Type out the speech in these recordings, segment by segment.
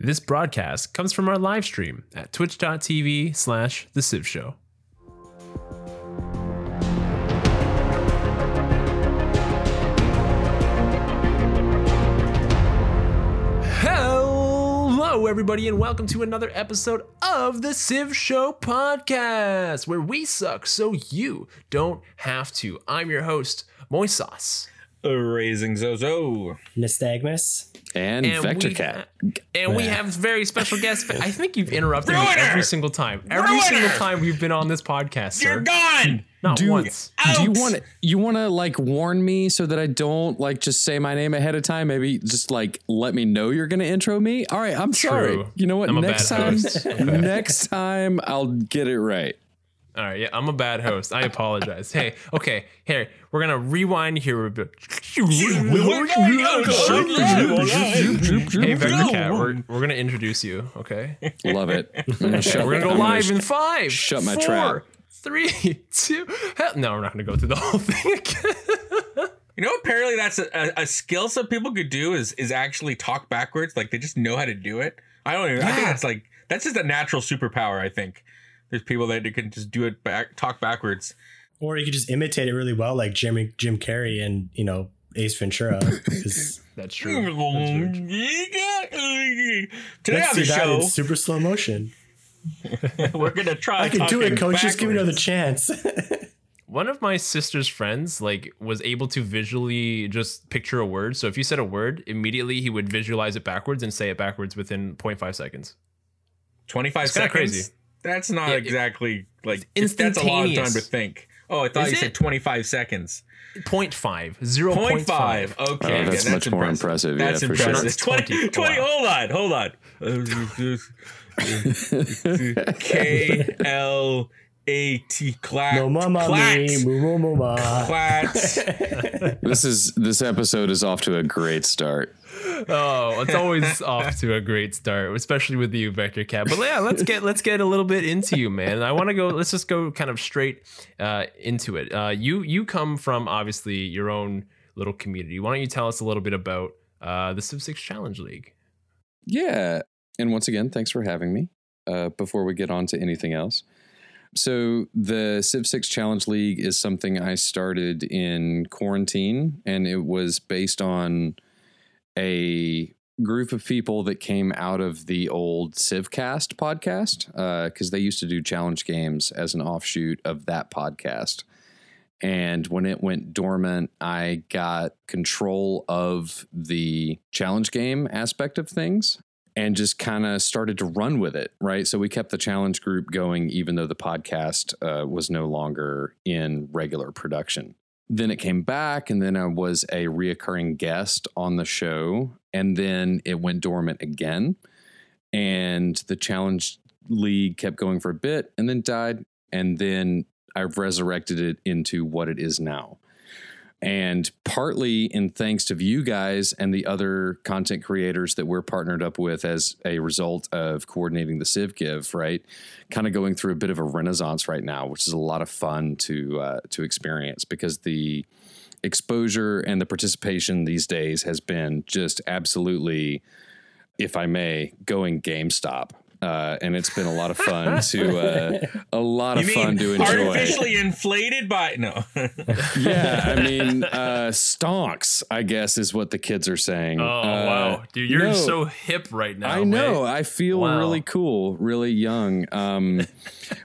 This broadcast comes from our live stream at twitch.tv slash The Civ Show. Hello, everybody, and welcome to another episode of the Civ Show podcast, where we suck so you don't have to. I'm your host, Moisos. Raising Zozo. Nystagmus. And, Vector we Cat. ha- and we have very special guests. I think you've interrupted me every single time. Every Ruiner! single time we've been on this podcast. You're gone! Not Do- once. Do you want to you want to like warn me so that I don't like just say my name ahead of time? Maybe just like let me know you're going to intro me. All right, I'm sorry. You know what? I'm a next bad time host. next time I'll get it right. All right, yeah, I'm a bad host. I apologize. hey, okay, here we're gonna rewind here a bit. Hey, VektorKat, we're, we're gonna introduce you. Okay, Love it. I'm gonna shut- we're gonna go live in five. shut my four, trap. Three, two. Hell, no, we're not gonna go through the whole thing again. You know, apparently that's a, a, a skill some people could do is is actually talk backwards. Like they just know how to do it. I don't even. I think Yeah. that's like that's just a natural superpower. I think there's people that can just do it back, talk backwards. Or you could just imitate it really well, like Jimmy Jim Carrey and you know Ace Ventura. That's true. That's very true. Today Let's on the that in super slow motion. we're gonna try. I can do it, coach. Just give me another chance. One of my sister's friends like was able to visually just picture a word. So if you said a word, immediately he would visualize it backwards and say it backwards within 0.5 seconds. 25 It's kinda seconds. crazy. That's not it- exactly like It's that's a long time to think. Oh, I thought Is you it? said 25 seconds. 0.5, 0.5. 0.5. Okay, Oh, that's yeah, much more impressive. Yeah, That's for sure. impressive. It's 20, 20. 20, Wow. hold on, hold on. K L A T clat. no mama me, clat. moo moo. Clat. This is this episode is off to a great start. Oh, it's always off to a great start, especially with you, VektorKat. But yeah, let's get let's get a little bit into you, man. I want to go. Let's just go kind of straight uh, into it. Uh, you you come from obviously your own little community. Why don't you tell us a little bit about uh, the Civ Six Challenge League? Yeah. And once again, thanks for having me. Uh, before we get on to anything else. So, the Civ 6 Challenge League is something I started in quarantine, and it was based on a group of people that came out of the old Civcast podcast uh, because they used to do challenge games as an offshoot of that podcast. And when it went dormant, I got control of the challenge game aspect of things and just kind of started to run with it. Right. So we kept the challenge group going, even though the podcast uh, was no longer in regular production. Then it came back, and then I was a reoccurring guest on the show. And then it went dormant again. And the challenge league kept going for a bit and then died. And then I've resurrected it into what it is now. And partly in thanks to you guys and the other content creators that we're partnered up with as a result of coordinating the Civ Give, right? Kind of going through a bit of a renaissance right now, which is a lot of fun to uh, to experience because the exposure and the participation these days has been just absolutely, if I may, going GameStop. Uh, and it's been a lot of fun to uh, a lot You of mean fun to enjoy artificially inflated by no? yeah, I mean, uh, stonks, I guess, is what the kids are saying. Oh Uh, wow, dude, you're no, so hip right now. I know. man. I feel Wow. really cool, really young. Um,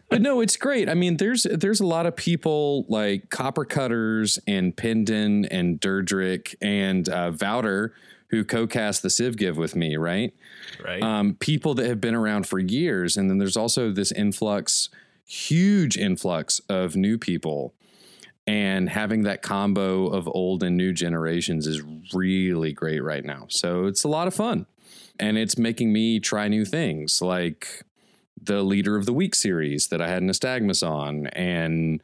but no, it's great. I mean, there's there's a lot of people like Copper Cutters and Pendon and Durdrick and uh, Vouter who co-cast the Civ Give with me, right? Right. um, people that have been around for years. And then there's also this influx, huge influx of new people. And having that combo of old and new generations is really great right now. So it's a lot of fun. And it's making me try new things like the Leader of the Week series that I had Nystagmus on and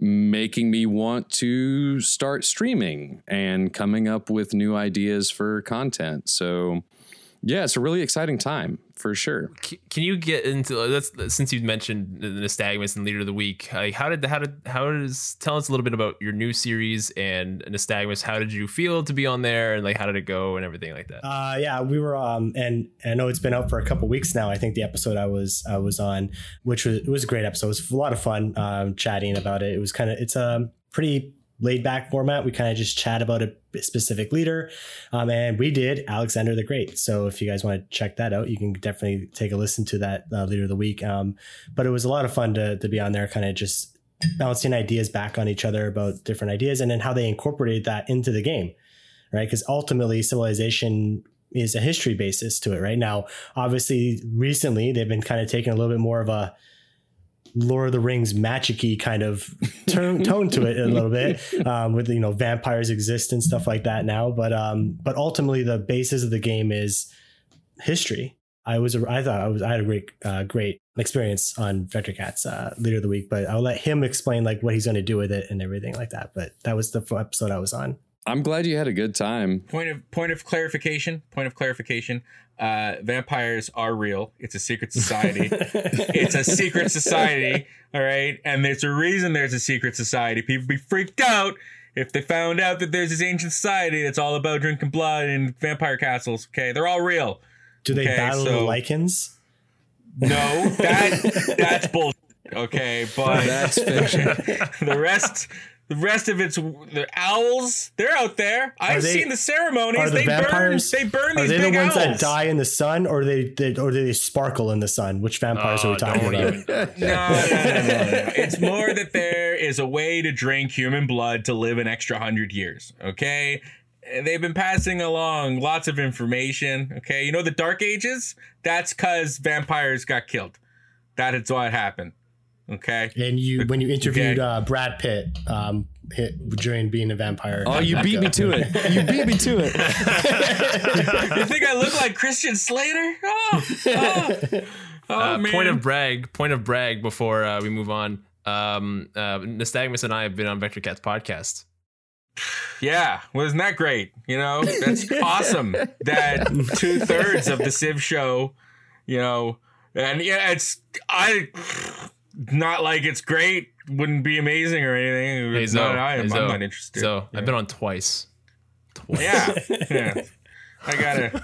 making me want to start streaming and coming up with new ideas for content. So yeah, it's a really exciting time for sure. C- Can you get into that's since you've mentioned the Nystagmus and Leader of the Week? Like, how did how did how does tell us a little bit about your new series and Nystagmus? How did you feel to be on there, and like how did it go and everything like that? Uh, yeah, we were, um, and I know it's been out for a couple weeks now. I think the episode I was I was on, which was it was a great episode. It was a lot of fun um, chatting about it. It was kind of it's a pretty laid back format. We kind of just chat about a specific leader, um, and we did Alexander the Great. So if you guys want to check that out, you can definitely take a listen to that uh, leader of the week. Um, but it was a lot of fun to to be on there, kind of just bouncing ideas back on each other about different ideas, and then how they incorporated that into the game, right? Because ultimately, civilization is a history basis to it right now obviously recently they've been kind of taking a little bit more of a Lord of the Rings magic-y kind of tone, tone to it a little bit um, with you know vampires exist and stuff like that now but um but ultimately the basis of the game is history I was I thought I was I had a great uh, great experience on VektorKat's uh, leader of the week but I'll let him explain like what he's going to do with it and everything like that but that was the episode I was on I'm glad you had a good time. Point of point of clarification. Point of clarification. Uh, vampires are real. It's a secret society. it's a secret society. All right, and there's a reason there's a secret society. People be freaked out if they found out that there's this ancient society that's all about drinking blood and vampire castles. Okay, they're all real. do they Okay, battle so- the Lycans No, that that's bullshit. Okay, but That's fiction. the rest. The rest of it's the owls. They're out there. I've they- seen the ceremonies. are the they vampires burn. They burn Are these they the ones owls. that die in the sun, or they, they or do they sparkle in the sun? Which vampires are we uh, talking about? even- No, no, no, no, no. It's more that there is a way to drink human blood to live an extra hundred years. Okay. They've been passing along lots of information. Okay. You know, the Dark Ages? That's because vampires got killed. That is what happened. Okay. And you, when you interviewed Okay. uh, Brad Pitt um, hit, during being a vampire. Oh, you beat me to it. You beat me to it. you think I look like Christian Slater? Oh, oh, oh, uh, man. point of brag, point of brag before uh, we move on. Um, uh, Nystagmus and I have been on VektorKat's podcast. Yeah, wasn't that great? You know, that's awesome. That two thirds of the Civ show, you know, and yeah, it's I not like it's great, wouldn't be amazing or anything. Hey, no, Zoe, I am, hey, I'm not interested. So yeah. I've been on twice. Twice. yeah, yeah. I gotta,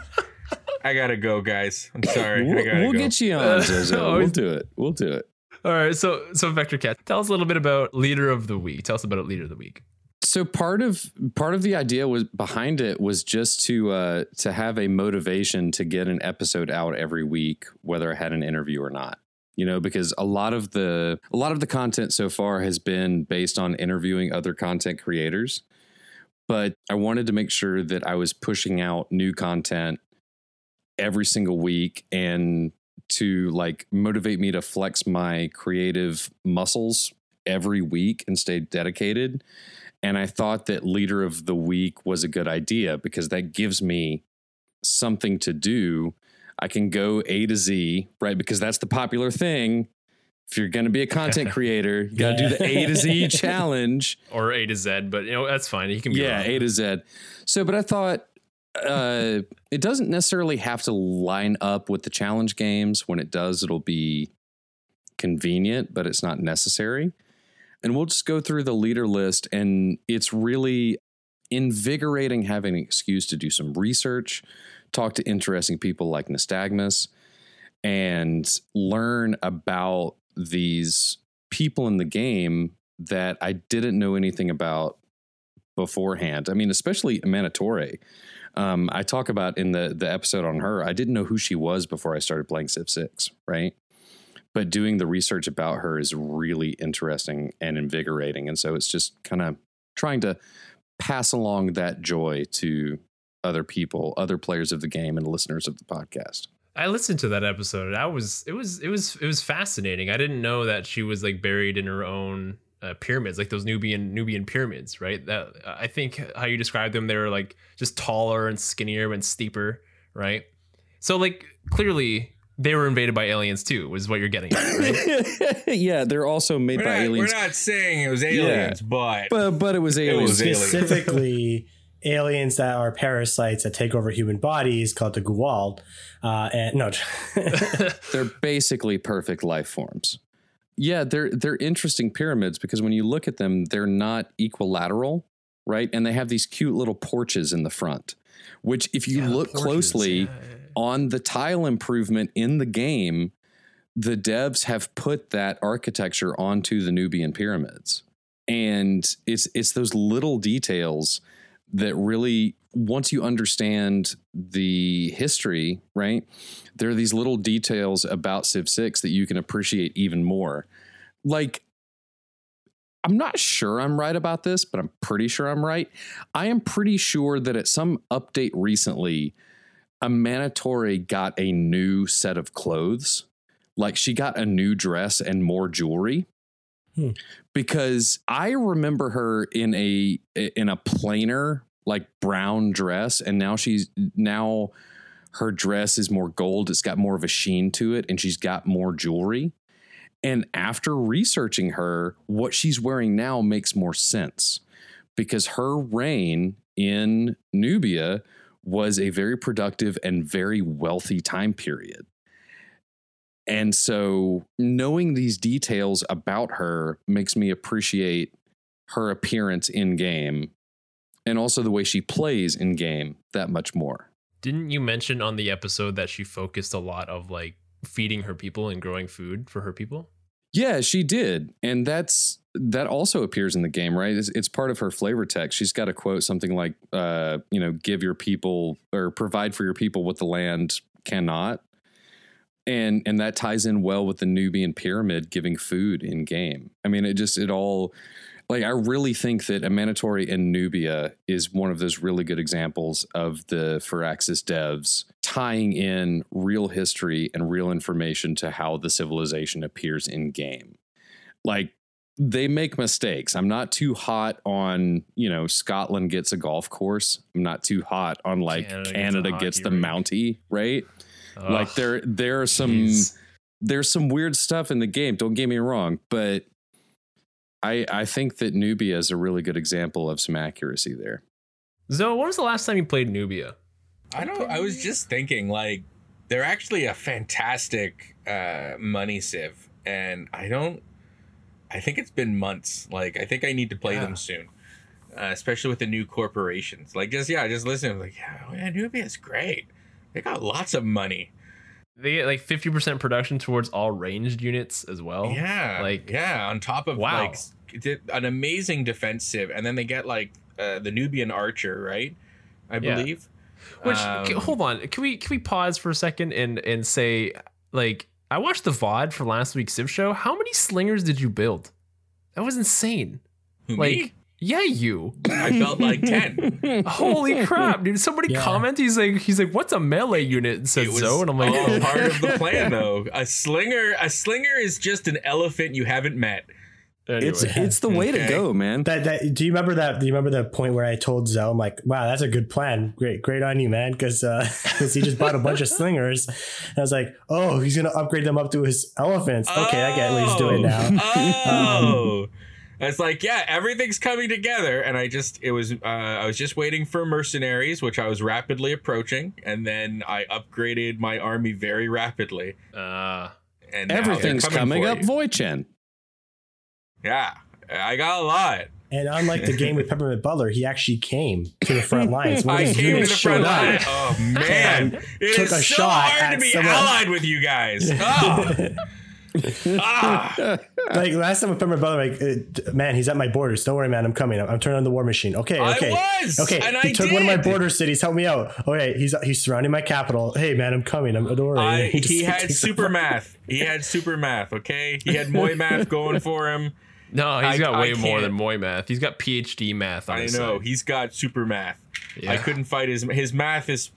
I gotta go, guys. I'm sorry. We'll, we'll go. get you on, Zozo. We'll do it. We'll do it. All right. So so VektorKat, tell us a little bit about Leader of the Week. Tell us about Leader of the Week. So part of part of the idea was behind it was just to uh, to have a motivation to get an episode out every week, whether I had an interview or not. You know, because a lot of the a lot of the content so far has been based on interviewing other content creators, but I wanted to make sure that I was pushing out new content every single week and to like motivate me to flex my creative muscles every week and stay dedicated. And I thought that leader of the week was a good idea because that gives me something to do. I can go A to Z, right? Because that's the popular thing. If you're going to be a content creator, you got to do the A to Z challenge. Or A to Z, but you know, that's fine. You can be Yeah, wrong. A to Z. So, but I thought uh, it doesn't necessarily have to line up with the challenge games. When it does, it'll be convenient, but it's not necessary. And we'll just go through the leader list, and it's really invigorating having an excuse to do some research, talk to interesting people like Nystagmus, and learn about these people in the game that I didn't know anything about beforehand. I mean, especially Manitore. Um, I talk about in the the episode on her. I didn't know who she was before I started playing Civ Six, right? But doing the research about her is really interesting and invigorating, and so it's just kind of trying to pass along that joy to other people, other players of the game, and listeners of the podcast. I listened to that episode. I was it was it was it was fascinating. I didn't know that she was like buried in her own uh, pyramids, like those Nubian Nubian pyramids, right? That I think how you described them, they were like just taller and skinnier and steeper, right? So like clearly they were invaded by aliens too, was what you're getting at, right? yeah, they're also made We're by not, aliens, we're not saying it was aliens, but but but it was aliens. It was. Specifically, aliens that are parasites that take over human bodies called the Goa'uld. Uh, and no, they're basically perfect life forms. Yeah, they're they're interesting pyramids because when you look at them, they're not equilateral, right? And they have these cute little porches in the front, which if you Yeah, look porches, closely yeah. On the tile improvement in the game, the devs have put that architecture onto the Nubian pyramids. And it's it's those little details that really once you understand the history, right? There are these little details about Civ 6 that you can appreciate even more. Like I'm not sure I'm right about this, but I'm pretty sure I'm right. I am pretty sure that at some update recently, Amanitore got a new set of clothes. Like she got a new dress and more jewelry. Hmm. Because I remember her in a in a plainer like brown dress and now she's now her dress is more gold, it's got more of a sheen to it and she's got more jewelry. And after researching her, what she's wearing now makes more sense because her reign in Nubia was a very productive and very wealthy time period. And so knowing these details about her makes me appreciate her appearance in game and also the way she plays in game that much more. Didn't you mention on the episode that she focused a lot of like feeding her people and growing food for her people? Yeah, she did. And that's that also appears in the game, right? It's, it's part of her flavor text. She's got a quote something like uh, you know, give your people or provide for your people what the land cannot. And and that ties in well with the Nubian pyramid giving food in game. I mean, it just it all like I really think that Amanitore in Nubia is one of those really good examples of the Firaxis devs tying in real history and real information to how the civilization appears in game. Like they make mistakes. I'm not too hot on, you know, Scotland gets a golf course. I'm not too hot on like Canada Canada, gets gets, the. Mountie, right? like there there are some jeez. there's some weird stuff in the game. Don't get me wrong, but I I think that Nubia is a really good example of some accuracy there. Zoe, when was the last time you played Nubia? I don't. I was just thinking, like, they're actually a fantastic uh, money sieve, and I don't. I think it's been months. Like, I think I need to play Yeah. them soon, uh, especially with the new corporations. Like, just yeah, just listen. Like, yeah, yeah, Nubia's great. They got lots of money. They get like 50% production towards all ranged units as well. yeah, like- yeah. On top of Wow. like s- did an amazing defensive, and then they get like uh, the Nubian archer, right? I Yeah. believe. Which Um, c- hold on, can we can we pause for a second and and say like I watched the VOD for last week's Civ show. How many slingers did you build? That was insane. Who, Like me? yeah, you. I felt like ten. Holy crap, dude! Somebody Yeah. comment. He's like, he's like, what's a melee unit? And said It was Zoe, and I'm like, all part of the plan, though. A slinger, a slinger is just an elephant you haven't met. Anyway. It's it's the way to go, man. that, that do you remember that? Do you remember the point where I told Zoe, I'm like, "Wow, that's a good plan. Great, great on you, man." Because because he just bought a bunch of slingers. And I was like, "Oh, he's gonna upgrade them up to his elephants." Okay, I get what he's doing now. Oh. It's like, yeah, everything's coming together, and I just, it was, uh, I was just waiting for mercenaries, which I was rapidly approaching, and then I upgraded my army very rapidly, uh, and Everything's coming for up, you. Voichen. Yeah, I got a lot. And unlike the game with Peppermint Butler, he actually came to the front lines. One of I his came to units the showed front up. line. Oh man, it took is a so shot hard to be someone. allied with you guys. Oh. ah. like last time with Peppermint Butler, like, uh, man, he's at my borders. Don't worry, man, I'm coming. I'm, I'm turning on the war machine. Okay, I okay, was, okay. and he I took one of my border cities. Help me out. Okay, he's he's surrounding my capital. Hey, man, I'm coming. I'm don't. I, just he had super math. He had super math. Okay, he had Moy math going for him. No, he's I- got way more than Moy math. He's got PhD math. On I his know side. he's got super math. Yeah. I couldn't fight his his math is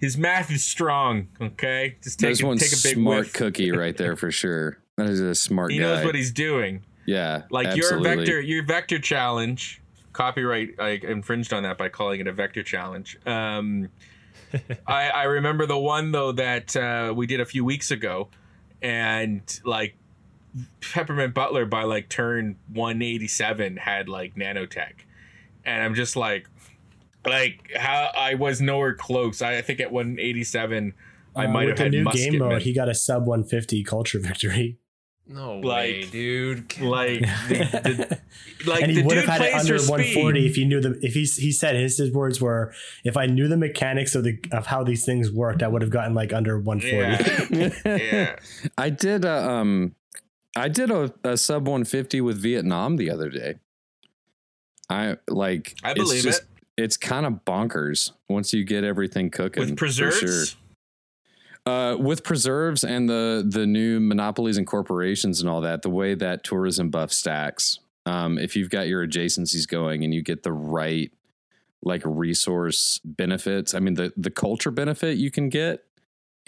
his math is strong. Okay, just take There's a, one take a big smart whiff. cookie right there for sure. That is a smart He guy. knows what he's doing. yeah, Like absolutely. your vector, your vector challenge. Copyright, I infringed on that by calling it a vector challenge. Um, I, I remember the one though that uh, we did a few weeks ago, and like Peppermint Butler by like turn 187 had like nanotech, and I'm just like, like how I was nowhere close. I, I think at 187, I Uh, might with have had the new musket game mode. men. He got a sub 150 culture victory. No Like- way, dude. like the, the, like and he the would dude have had it under 140 speed. if he knew the if he he said his, his words were if I knew the mechanics of the of how these things worked I would have gotten like under 140. Yeah, yeah. I did a um I did a, a sub 150 with Vietnam the other day. I like I it's believe just- it. It's kind of bonkers once you get everything cooking With preserves, sure. Uh, with preserves and the the new monopolies and corporations and all that, the way that tourism buff stacks, um, if you've got your adjacencies going and you get the right like resource benefits, I mean the the culture benefit you can get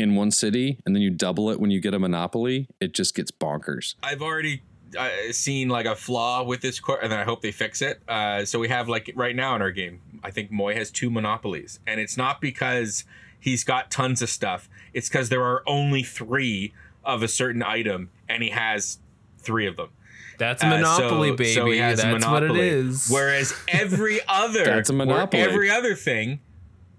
in one city, and then you double it when you get a monopoly, it just gets bonkers. I've already uh, seen like a flaw with this court, and I hope they fix it. Uh, so we have like right now in our game, I think Moy has two monopolies, and it's not because he's got tons of stuff. It's because there are only three of a certain item, and he has three of them. That's Uh, Monopoly, so- baby. so he has That's what it is. Whereas every other That's a monopoly. Every other thing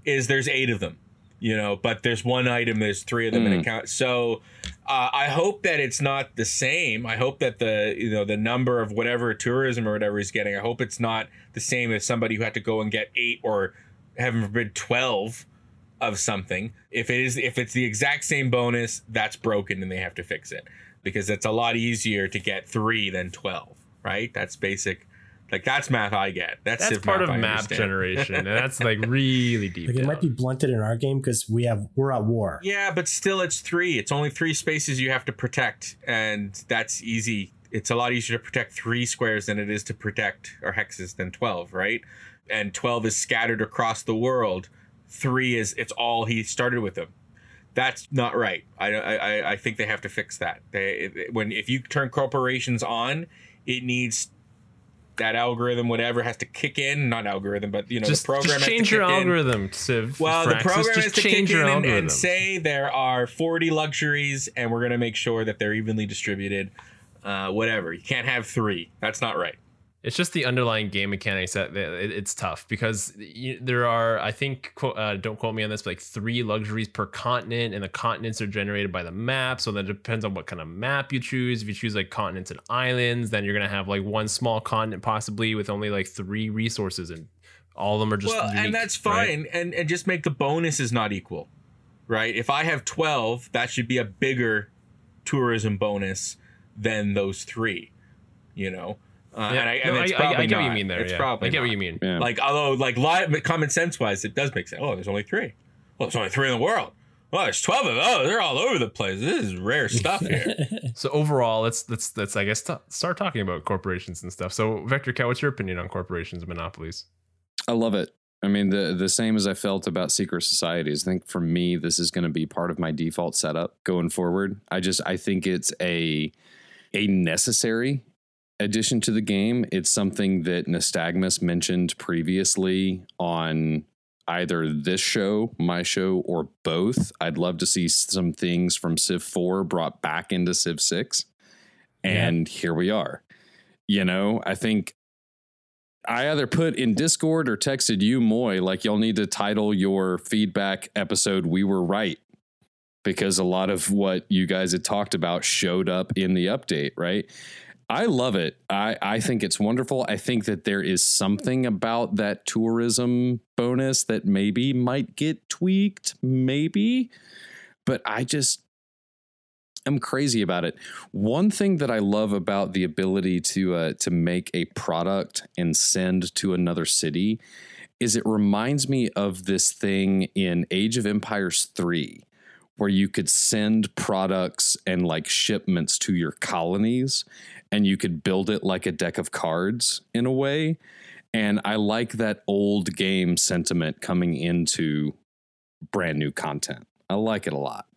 is there's eight of them, you know, but there's one item, there's three of them in Mm. account. So uh, I hope that it's not the same. I hope that the you know the number of whatever tourism or whatever he's getting. I hope it's not the same as somebody who had to go and get eight or heaven forbid twelve of something. If it is if it's the exact same bonus, that's broken and they have to fix it because it's a lot easier to get three than twelve. Right? That's basic. Like that's math I get. That's, That's part math of I map understand. generation, and that's like really deep. Like it might be blunted in our game because we have we're at war. Yeah, but still, it's three. It's only three spaces you have to protect, and that's easy. It's a lot easier to protect three squares than it is to protect or hexes than twelve, right? And twelve is scattered across the world. Three is it's all he started with them. That's not right. I I, I think they have to fix that. They when if you turn corporations on, it needs that algorithm, whatever, has to kick in. Not algorithm, but you know just, the program just has to change your in. algorithm, Civ. Well, the program just has to change kick in your and, and say there are 40 luxuries and we're going to make sure that they're evenly distributed. Uh, whatever. You can't have three. That's not right. It's just the underlying game mechanics that that it, it's tough because you, there are, I think, quote, uh, don't quote me on this, but like three luxuries per continent, and the continents are generated by the map. So that depends on what kind of map you choose. If you choose like continents and islands, then you're gonna have like one small continent possibly with only like three resources, and all of them are just well, unique, and that's right? fine. And, and just make the bonuses not equal, right? If I have 12, that should be a bigger tourism bonus than those three, you know? Uh, Yeah, and I, no, it's I, I- probably I get what you mean there. It's yeah. probably I get not. what you mean. Yeah. Like, although, like, li- common sense wise, it does make sense. Oh, there's only three. Well, there's only three in the world. Oh, there's 12 of them. Oh, they're all over the place. This is rare stuff here. So overall, let's let's let's I guess t- start talking about corporations and stuff. So VektorKat, what's your opinion on corporations and monopolies? I love it. I mean, the the same as I felt about secret societies. I think for me, this is going to be part of my default setup going forward. I just I think it's a a necessary addition to the game. It's something that Nystagmus mentioned previously on either this show, my show, or both. I'd love to see some things from Civ 4 brought back into Civ 6. And here we are. You know, I think I either put in Discord or texted you, Moy, like y'all need to title your feedback episode We Were Right. Because a lot of what you guys had talked about showed up in the update, right? I love it. I, I think it's wonderful. I think that there is something about that tourism bonus that maybe might get tweaked, maybe. But I just am crazy about it. One thing that I love about the ability to uh, to make a product and send to another city is it reminds me of this thing in Age of Empires 3 where you could send products and like shipments to your colonies and you could build it like a deck of cards in a way and I like that old game sentiment coming into brand new content. I like it a lot.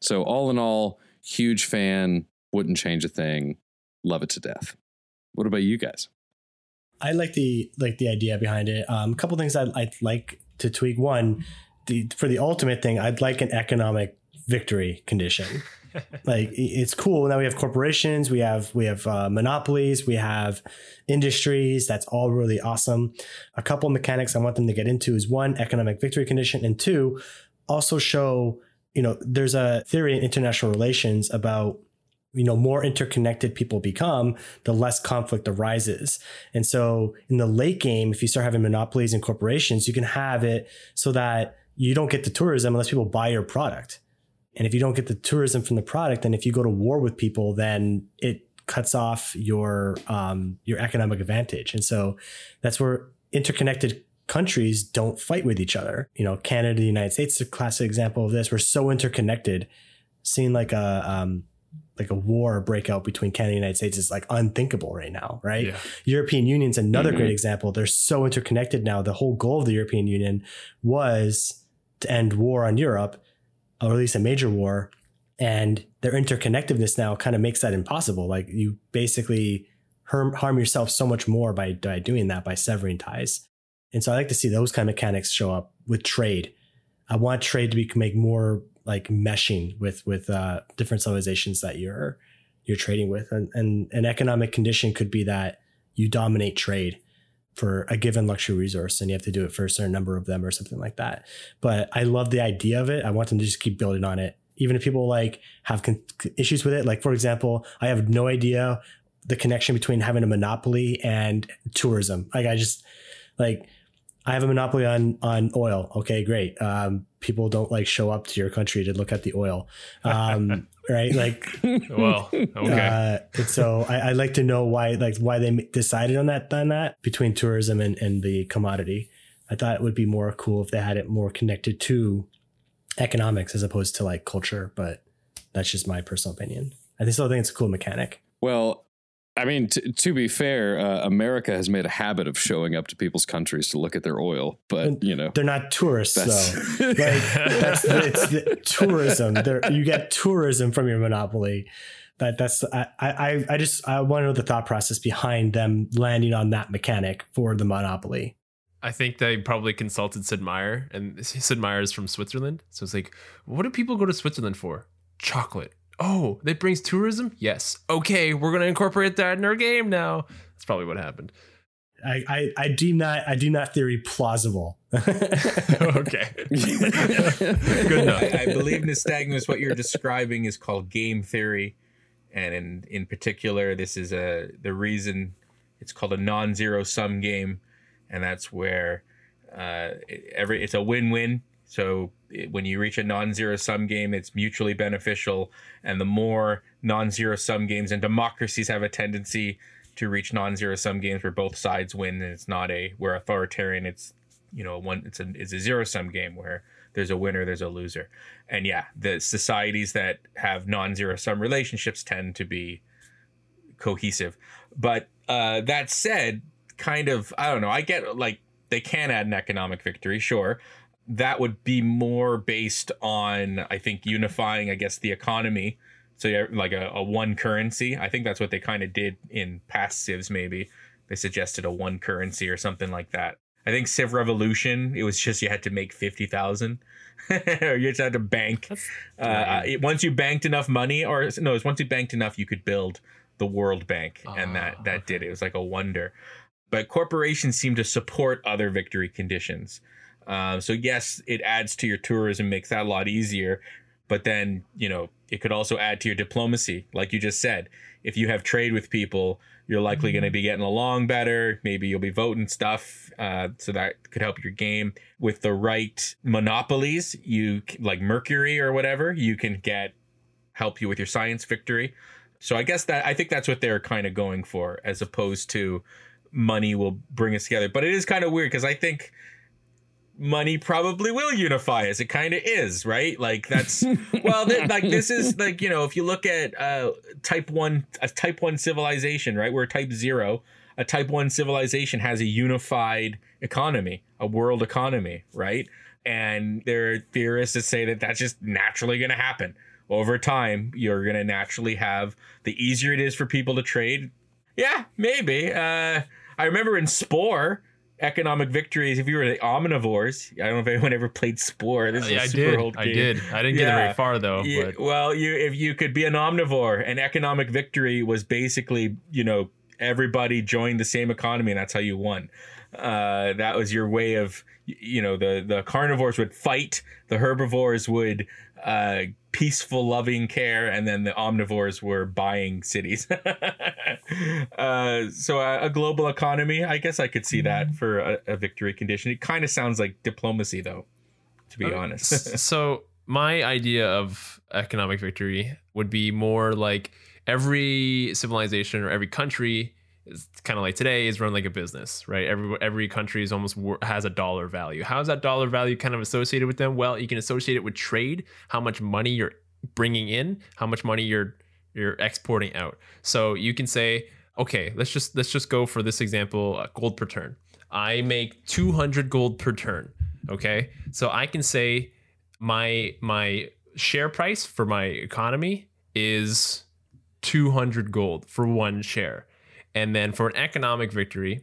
So all in all, huge fan, wouldn't change a thing. Love it to death. What about you guys? I like the like the idea behind it. Um, a couple things I'd, I'd like to tweak. One, the for the ultimate thing, I'd like an economic victory condition. Like it's cool. Now we have corporations we have we have uh, monopolies we have industries. That's all really awesome. A couple mechanics i want them to get into is one economic victory condition and two also show you know there's a theory in international relations about you know more interconnected people become the less conflict arises. And so in the late game if you start having monopolies and corporations you can have it so that you don't get the tourism unless people buy your product and if you don't get the tourism from the product, then if you go to war with people, then it cuts off your um, your economic advantage. And so that's where interconnected countries don't fight with each other. You know, Canada, the United States is a classic example of this. We're so interconnected. Seeing like a um, like a war breakout between Canada and the United States is like unthinkable right now, right? Yeah. European Union's another mm-hmm. great example. They're so interconnected now. The whole goal of the European Union was to end war on Europe or at least a major war, and their interconnectedness now kind of makes that impossible. Like you basically harm, yourself so much more by, by doing that, by severing ties. And so I like to see those kind of mechanics show up with trade. I want trade to be make more like meshing with with uh, different civilizations that you're you're trading with, and, and an economic condition could be that you dominate trade for a given luxury resource and you have to do it for a certain number of them or something like that. But I love the idea of it. I want them to just keep building on it. Even if people like have con- issues with it, like for example, I have no idea the connection between having a monopoly and tourism. Like I just like I have a monopoly on on oil. Okay, great. Um, people don't like show up to your country to look at the oil. Um, right? Like, well, okay. Uh, and so I, would like to know why, like, why they decided on that, on that between tourism and, and the commodity. I thought it would be more cool if they had it more connected to economics as opposed to like culture, but that's just my personal opinion. I still think it's a cool mechanic. Well, I mean, t- to be fair, uh, America has made a habit of showing up to people's countries to look at their oil, but you know they're not tourists though. like that's it's the tourism. There, you get tourism from your monopoly. That that's I, I I just I want to know the thought process behind them landing on that mechanic for the monopoly. I think they probably consulted Sid Meier, and Sid Meier is from Switzerland, so it's like, what do people go to Switzerland for? Chocolate oh, that brings tourism? Yes. Okay, we're going to incorporate that in our game now. That's probably what happened. I, I, I deem that I deem that theory plausible. okay. Good enough. I, I believe nystagmus, what you're describing is called game theory. And in, in particular, this is a the reason it's called a non-zero sum game, and that's where uh, every it's a win-win so it, when you reach a non-zero sum game, it's mutually beneficial, and the more non-zero sum games and democracies have a tendency to reach non-zero sum games where both sides win, and it's not a where authoritarian. It's you know one it's a it's a zero sum game where there's a winner, there's a loser, and yeah, the societies that have non-zero sum relationships tend to be cohesive. But uh, that said, kind of I don't know. I get like they can add an economic victory, sure that would be more based on I think unifying I guess the economy. So yeah like a, a one currency. I think that's what they kind of did in past civs maybe. They suggested a one currency or something like that. I think Civ Revolution it was just you had to make 50,000 or you just had to bank. Uh, it, once you banked enough money or no it was once you banked enough you could build the World Bank and that ah, that did it. it was like a wonder. But corporations seem to support other victory conditions uh, so yes, it adds to your tourism, makes that a lot easier. But then you know it could also add to your diplomacy, like you just said. If you have trade with people, you're likely going to be getting along better. Maybe you'll be voting stuff, uh, so that could help your game. With the right monopolies, you like Mercury or whatever, you can get help you with your science victory. So I guess that I think that's what they're kind of going for, as opposed to money will bring us together. But it is kind of weird because I think money probably will unify us. It kind of is, right? Like that's well, th- like this is like you know, if you look at uh, type one, a type one civilization, right? We're type zero. A type one civilization has a unified economy, a world economy, right? And there are theorists that say that that's just naturally going to happen over time. You're going to naturally have the easier it is for people to trade. Yeah, maybe. Uh, I remember in Spore economic victories if you were the omnivores. I don't know if anyone ever played Spore. This is Yeah, a I super did. old I did. I didn't get Yeah. very far though. Yeah, but well, you if you could be an omnivore, an economic victory was basically you know everybody joined the same economy, and that's how you won. Uh, that was your way of you know the the carnivores would fight, the herbivores would uh, peaceful, loving care, and then the omnivores were buying cities. uh, so a, a global economy, I guess I could see that mm. for a, a victory condition. It kind of sounds like diplomacy, though, to be uh, honest. So my idea of economic victory would be more like every civilization or every country is kind of like today is run like a business right? Every every country is almost wor- has a dollar value. How's that dollar value kind of associated with them? Well you can associate it with trade how much money you're bringing in how much money you're you're exporting out. So you can say okay let's just let's just go for this example uh, gold per turn. I make 200 gold per turn okay? So i can say my my share price for my economy is 200 gold for one share and then for an economic victory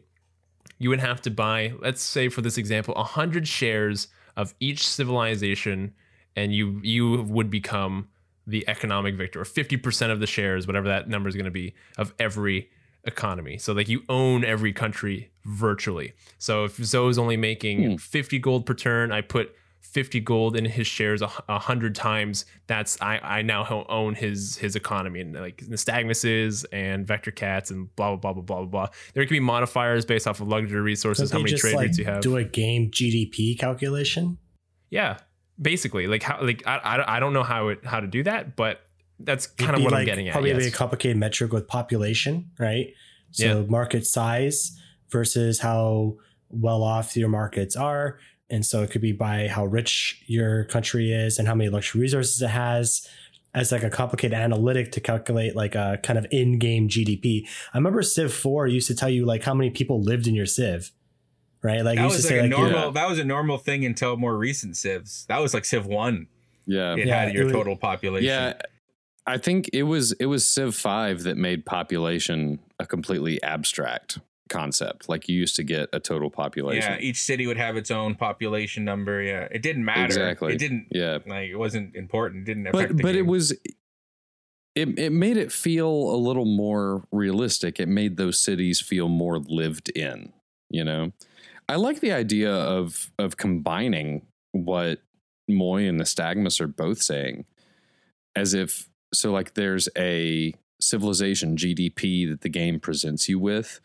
you would have to buy let's say for this example 100 shares of each civilization and you you would become the economic victor or 50% of the shares whatever that number is going to be of every economy so like you own every country virtually so if zoe's only making Hmm. 50 gold per turn i put 50 gold in his shares a, a hundred times that's i i now own his his economy and like nystagmuses and vector cats and blah blah blah blah blah blah there can be modifiers based off of luxury resources how many just trade like routes you have do a game GDP calculation? yeah basically like how like I, I, I don't know how it how to do that but that's kind of It'd be what i'm getting at Probably yes. a complicated metric with population, right? So market size versus how well off your markets are. And so it could be by how rich your country is and how many luxury resources it has as like a complicated analytic to calculate like a kind of in-game GDP. I remember Civ 4 used to tell you like how many people lived in your Civ. Right? Like it that used was to like say a like normal. Yeah. That was a normal thing until more recent civs. That was like Civ One. Yeah. It Yeah, had your it was- total population. Yeah. I think it was it was Civ 5 that made population a completely abstract concept. Like you used to get a total population. Yeah, each city would have its own population number. Yeah, it didn't matter. Exactly. It didn't Yeah. like it wasn't important. It didn't affect. But but it was it it made it feel a little more realistic. It made those cities feel more lived in, you know. I like the idea of of combining what Moy and Nystagmus are both saying as if so like there's a civilization GDP that the game presents you with,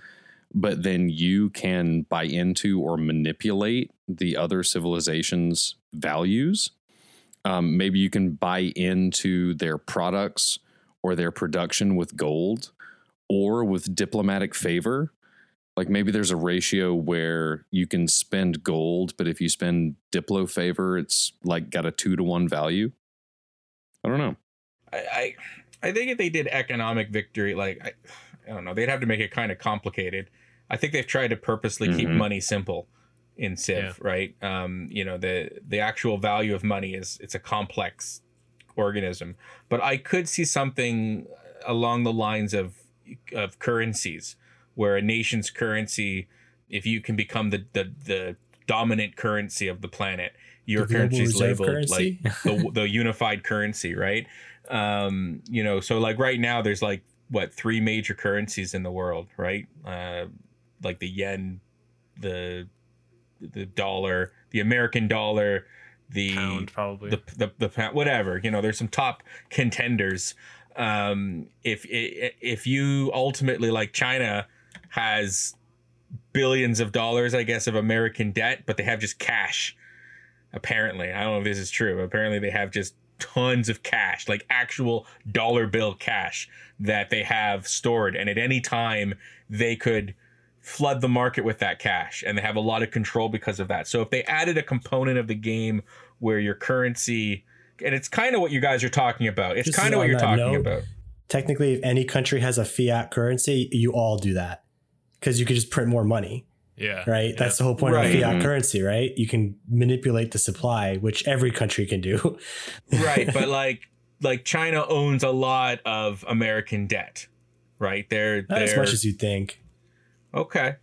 but then you can buy into or manipulate the other civilization's values. Um, maybe you can buy into their products or their production with gold or with diplomatic favor. Like maybe there's a ratio where you can spend gold, but if you spend diplo favor, it's like got a two to one value. I don't know. I, I I think if they did economic victory, like I, I don't know, they'd have to make it kind of complicated. I think they've tried to purposely keep Mhm. money simple in Civ, Yeah. right? Um, you know, the the actual value of money is it's a complex organism, but I could see something along the lines of of currencies, where a nation's currency, if you can become the the, the dominant currency of the planet, your currency is labeled currency? like the the unified currency, right? Um, you know, so like right now, there's like what three major currencies in the world, right? Uh, like the yen, the the dollar, the American dollar, the pound probably the the, the pound- whatever. You know, there's some top contenders. Um, if if you ultimately like China has billions of dollars, I guess, of American debt, but they have just cash. Apparently, I don't know if this is true. Apparently, they have just tons of cash, like actual dollar bill cash that they have stored, and at any time they could flood the market with that cash, and they have a lot of control because of that. So if they added a component of the game where your currency, and it's kind of what you guys are talking about. It's kind of what you're talking note, about. Technically, if any country has a fiat currency, you all do that because you could just print more money. yeah right? yeah. That's the whole point Right. of fiat Mhm. currency, right? You can manipulate the supply, which every country can do. right but like like china owns a lot of american debt right they're Not as they're much as you think. Okay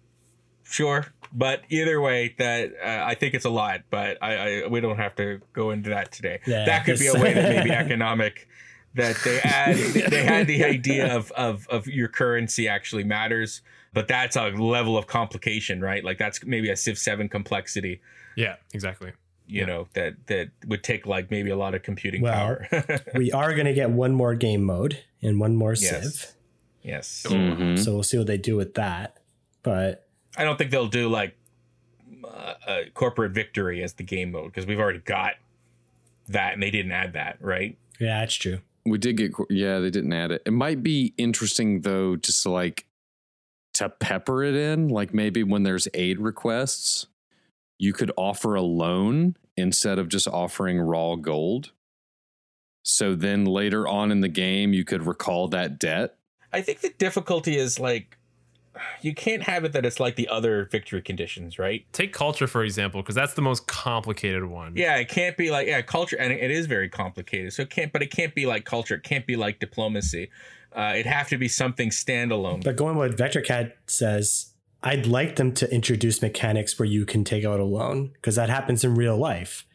sure But either way, that uh, I think it's a lot. But I, I we don't have to go into that today. Yeah, that could be a way that maybe economic that they add they had the idea of, of of your currency actually matters but that's a level of complication right like that's maybe a civ 7 complexity Yeah, exactly. you know that that would take like maybe a lot of computing Well, power we are going to get one more game mode and one more Yes. Civ. yes Mhm. So we'll see what they do with that. But i don't think they'll do like uh, uh, corporate victory as the game mode because we've already got that and they didn't add that right yeah, that's true. We did get, yeah, they didn't add it. It might be interesting though, just to like to pepper it in. Like maybe when there's aid requests, you could offer a loan instead of just offering raw gold. So then later on in the game, you could recall that debt. i think the difficulty is like you can't have it that it's like the other victory conditions right Take culture for example, because that's the most complicated one. Yeah, it can't be like yeah, culture, and it is very complicated. So it can't, but it can't be like culture. It can't be like diplomacy. Uh, it'd have to be something standalone. But going with VektorKat says, I'd like them to introduce mechanics where you can take out a loan because that happens in real life,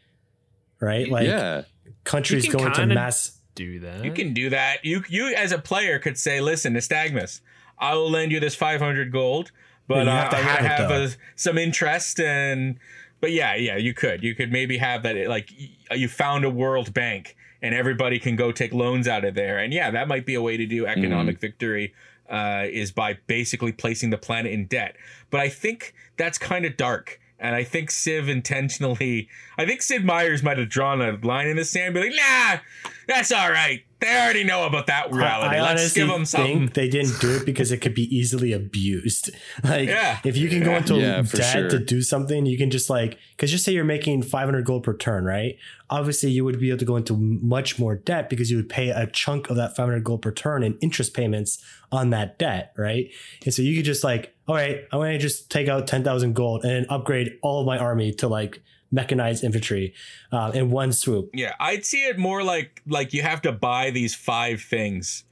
right? Like yeah. countries You can go into mass. Do that. You can do that. You you as a player could say, listen, Nystagmus, I will lend you this five hundred gold, but uh, have I have it, a, some interest and. But yeah, yeah, you could. You could maybe have that. Like you found a World Bank, and everybody can go take loans out of there. And yeah, that might be a way to do economic victory. Uh, is by basically placing the planet in debt. But I think that's kind of dark. And I think Civ intentionally, I think Sid Meier's might have drawn a line in the sand, be like, nah, that's all right. They already know about that reality. I Let's honestly give them something. think they didn't do it because it could be easily abused. Like, Yeah. if you can go into Yeah, for debt sure. to do something, you can just like, because just say you're making 500 gold per turn, right? Obviously, you would be able to go into much more debt because you would pay a chunk of that 500 gold per turn in interest payments on that debt, right? And so you could just like, all right, I'm going to just take out 10,000 gold and upgrade all of my army to like mechanized infantry uh, in one swoop. Yeah, I'd see it more like like you have to buy these five things,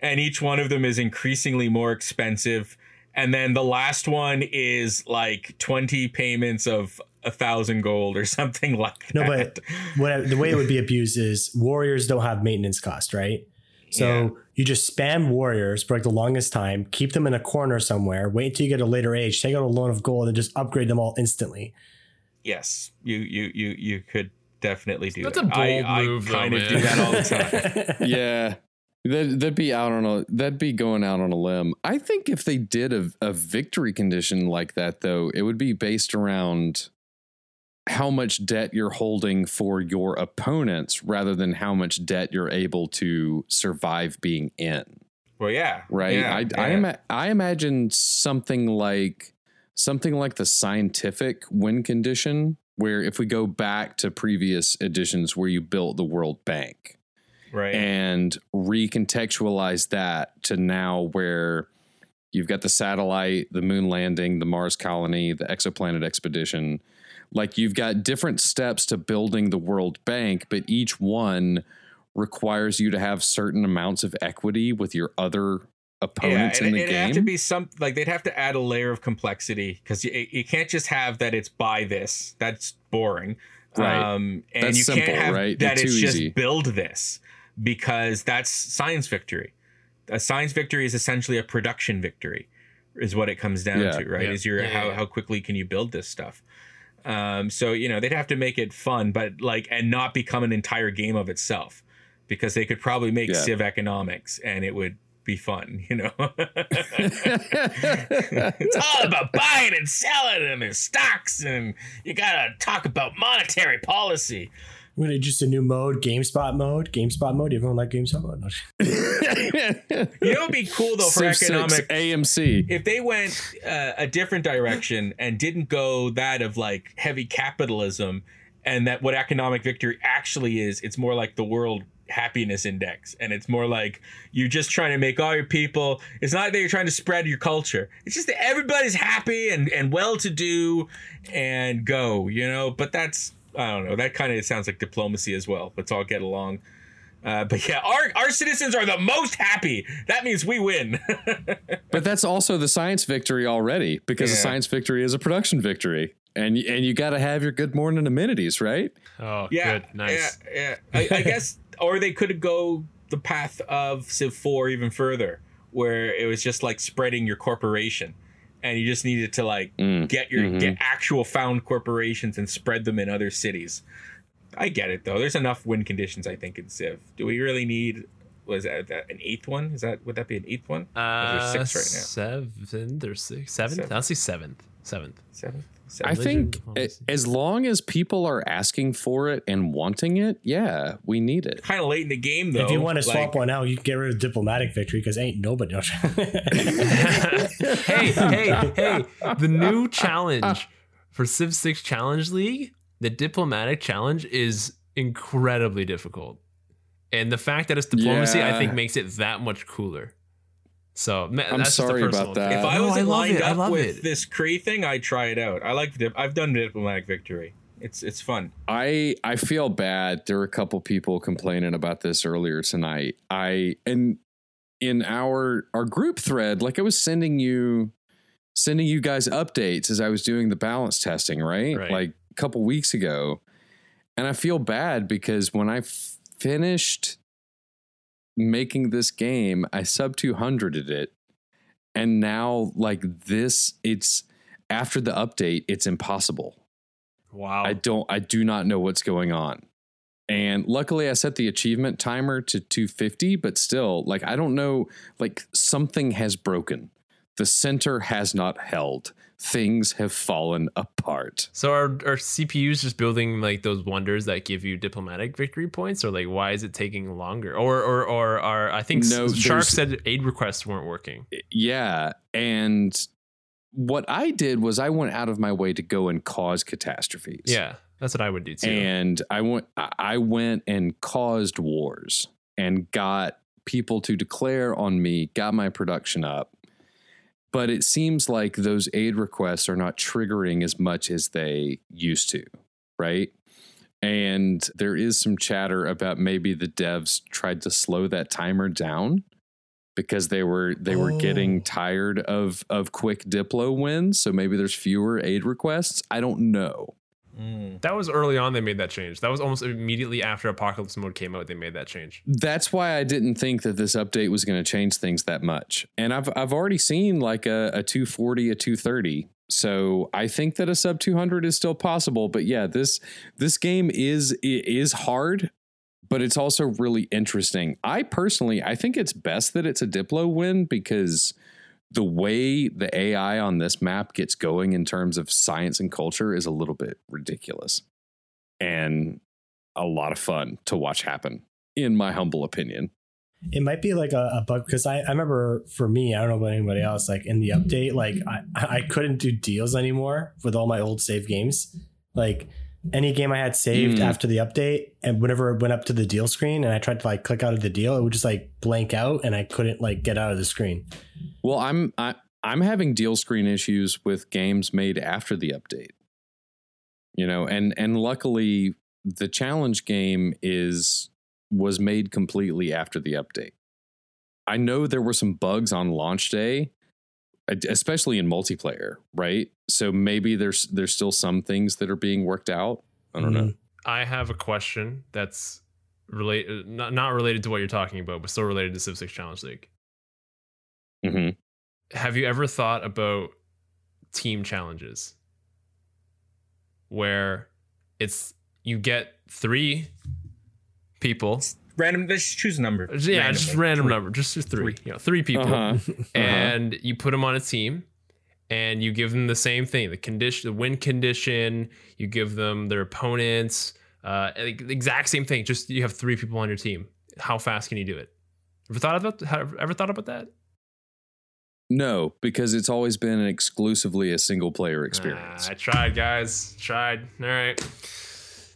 and each one of them is increasingly more expensive. And then the last one is like twenty payments of a thousand gold or something like that. No, but what I- the way it would be abused is warriors don't have maintenance cost, right? So Yeah. you just spam warriors for like the longest time, keep them in a corner somewhere, wait until you get a later age, take out a loan of gold, and just upgrade them all instantly. Yes, you you you you could definitely do That's a that. I, bold I move, though, kind of man. do that all the time. yeah. That, that'd be out on a that'd be going out on a limb. I think if they did a, a victory condition like that, though, it would be based around how much debt you're holding for your opponents rather than how much debt you're able to survive being in. well, yeah, Right? yeah, I I, yeah. ima- I imagine something like something like the scientific win condition, where if we go back to previous editions where you built the World Bank right. and recontextualize that to now where you've got the satellite, the moon landing, the Mars colony, the exoplanet expedition. Like you've got different steps to building the World Bank, but each one requires you to have certain amounts of equity with your other opponents yeah, in and the it'd have to be some like they'd have to add a layer of complexity because you, you can't just have that it's buy this. That's boring. Right. Um, and That's you simple, can't have right? that Too it's easy. just build this because that's science victory. A science victory is essentially a production victory, is what it comes down Yeah. to, right? Yeah. Is your Yeah, how yeah, yeah. how quickly can you build this stuff? Um, so you know they'd have to make it fun, but like and not become an entire game of itself, because they could probably make Yeah. Civ economics and it would be fun, you know. it's all about buying and selling and there's stocks and you gotta talk about monetary policy. We're gonna introduce a new mode, GameStop mode. GameStop mode. Everyone like GameStop mode? You know, it'd be cool though for 6 economic AMC. if they went uh, a different direction and didn't go that of like heavy capitalism and that what economic victory actually is it's more like the world happiness index and it's more like you're just trying to make all your people it's not that you're trying to spread your culture it's just that everybody's happy and and well to do and go you know but that's i don't know that kind of sounds like diplomacy as well let's all get along Uh, but yeah, our our citizens are the most happy. That means we win. But that's also the science victory already, because the Yeah. science victory is a production victory, and and you got to have your good morning amenities, right? Oh, yeah, good, nice. Yeah, yeah. I, I guess, or they could go the path of Civ Four even further, where it was just like spreading your corporation, and you just needed to like Mm, get your mhm. get actual found corporations and spread them in other cities. I get it though. There's enough win conditions, I think, in Civ. Do we really need? Was that, that an eighth one? Is that would that be an eighth one? Uh, there's six right now. Seven or six, seventh? Seven. I'll say seventh. Seventh. Seven. I think a- as long as people are asking for it and wanting it, yeah, we need it. kind of late in the game though. if you want to swap like- one out, you can get rid of diplomatic victory because ain't nobody. Else. Hey, hey, hey! The new challenge for Civ Six Challenge League, the diplomatic challenge, is incredibly difficult, and the fact that it's diplomacy, I think, makes it that much cooler. So ma- I'm that's sorry about that. opinion. If I wasn't lined it. Up with it. this Cree thing, I'd try it out. I like. Dip- I've done diplomatic victory. It's it's fun. I I feel bad. There were a couple people complaining about this earlier tonight. I and in our our group thread, like I was sending you sending you guys updates as I was doing the balance testing, right? Right. Like a couple weeks ago. And I feel bad because when I f- finished making this game, I sub 200 it. And now like this it's after the update, it's impossible. Wow. I don't I do not know what's going on. And luckily I set the achievement timer to 250, but still like I don't know like something has broken. The center has not held. Things have fallen apart. so are are CPUs just building like those wonders that give you diplomatic victory points, or like why is it taking longer? Or or or are I think No, Shark said aid requests weren't working. Yeah, and what I did was I went out of my way to go and cause catastrophes. Yeah, that's what I would do too. and I went I went and caused wars and got people to declare on me, got my production up. But it seems like those aid requests are not triggering as much as they used to, right? And there is some chatter about maybe the devs tried to slow that timer down because they were they were Oh. getting tired of of quick diplo wins, so maybe there's fewer aid requests. I don't know. Mm. That was early on. They made that change. That was almost immediately after Apocalypse Mode came out. They made that change. that's why I didn't think that this update was going to change things that much. And I've I've already seen like a, a 240, a 230. So I think that a sub 200 is still possible. But yeah, this this game is i- is hard, but it's also really interesting. I personally I think it's best that it's a Diplo win because the way the AI on this map gets going in terms of science and culture is a little bit ridiculous and a lot of fun to watch happen, in my humble opinion. it might be like a, a bug because I, I remember for me, I don't know about anybody else, like in the update, like I, I couldn't do deals anymore with all my old save games. Like any game I had saved Mm. after the update, and whenever it went up to the deal screen and I tried to like click out of the deal, it would just like blank out and I couldn't like get out of the screen. Well, I'm I, I'm having deal screen issues with games made after the update. You know, and and luckily the challenge game is was made completely after the update. I know there were some bugs on launch day, especially in multiplayer, right? So maybe there's there's still some things that are being worked out. I don't know. Mhm. I have a question that's related, not not related to what you're talking about, but still related to Civ Six Challenge League. hmm Have you ever thought about team challenges where it's you get three people? Random. Just choose a number. Yeah, just random Three. number, just just three. You know, three people. Uh-huh. and you put them on a team and you give them the same thing the condition the win condition you give them their opponents uh the exact same thing just you have three people on your team. How fast can you do it? Ever thought about ever thought about that? No, because it's always been exclusively a single player experience. Ah, i tried guys. Tried. All right.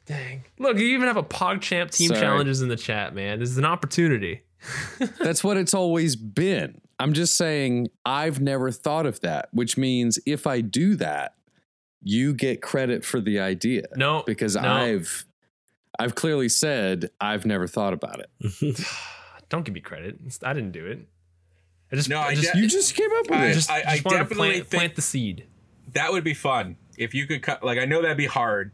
Dang. Look you even have a pogchamp team Sorry. challenges in the chat man. This is an opportunity. That's what it's always been. I'm just saying, I've never thought of that, which means if I do that, you get credit for the idea. no Because no. I've I've clearly said I've never thought about it. Don't give me credit. I didn't do it. I just, No, I I just, de- You just came up with I- it. just, I just wanted to definitely plant, think- plant the seed. that would be fun if you could cut. Like I know that'd be hard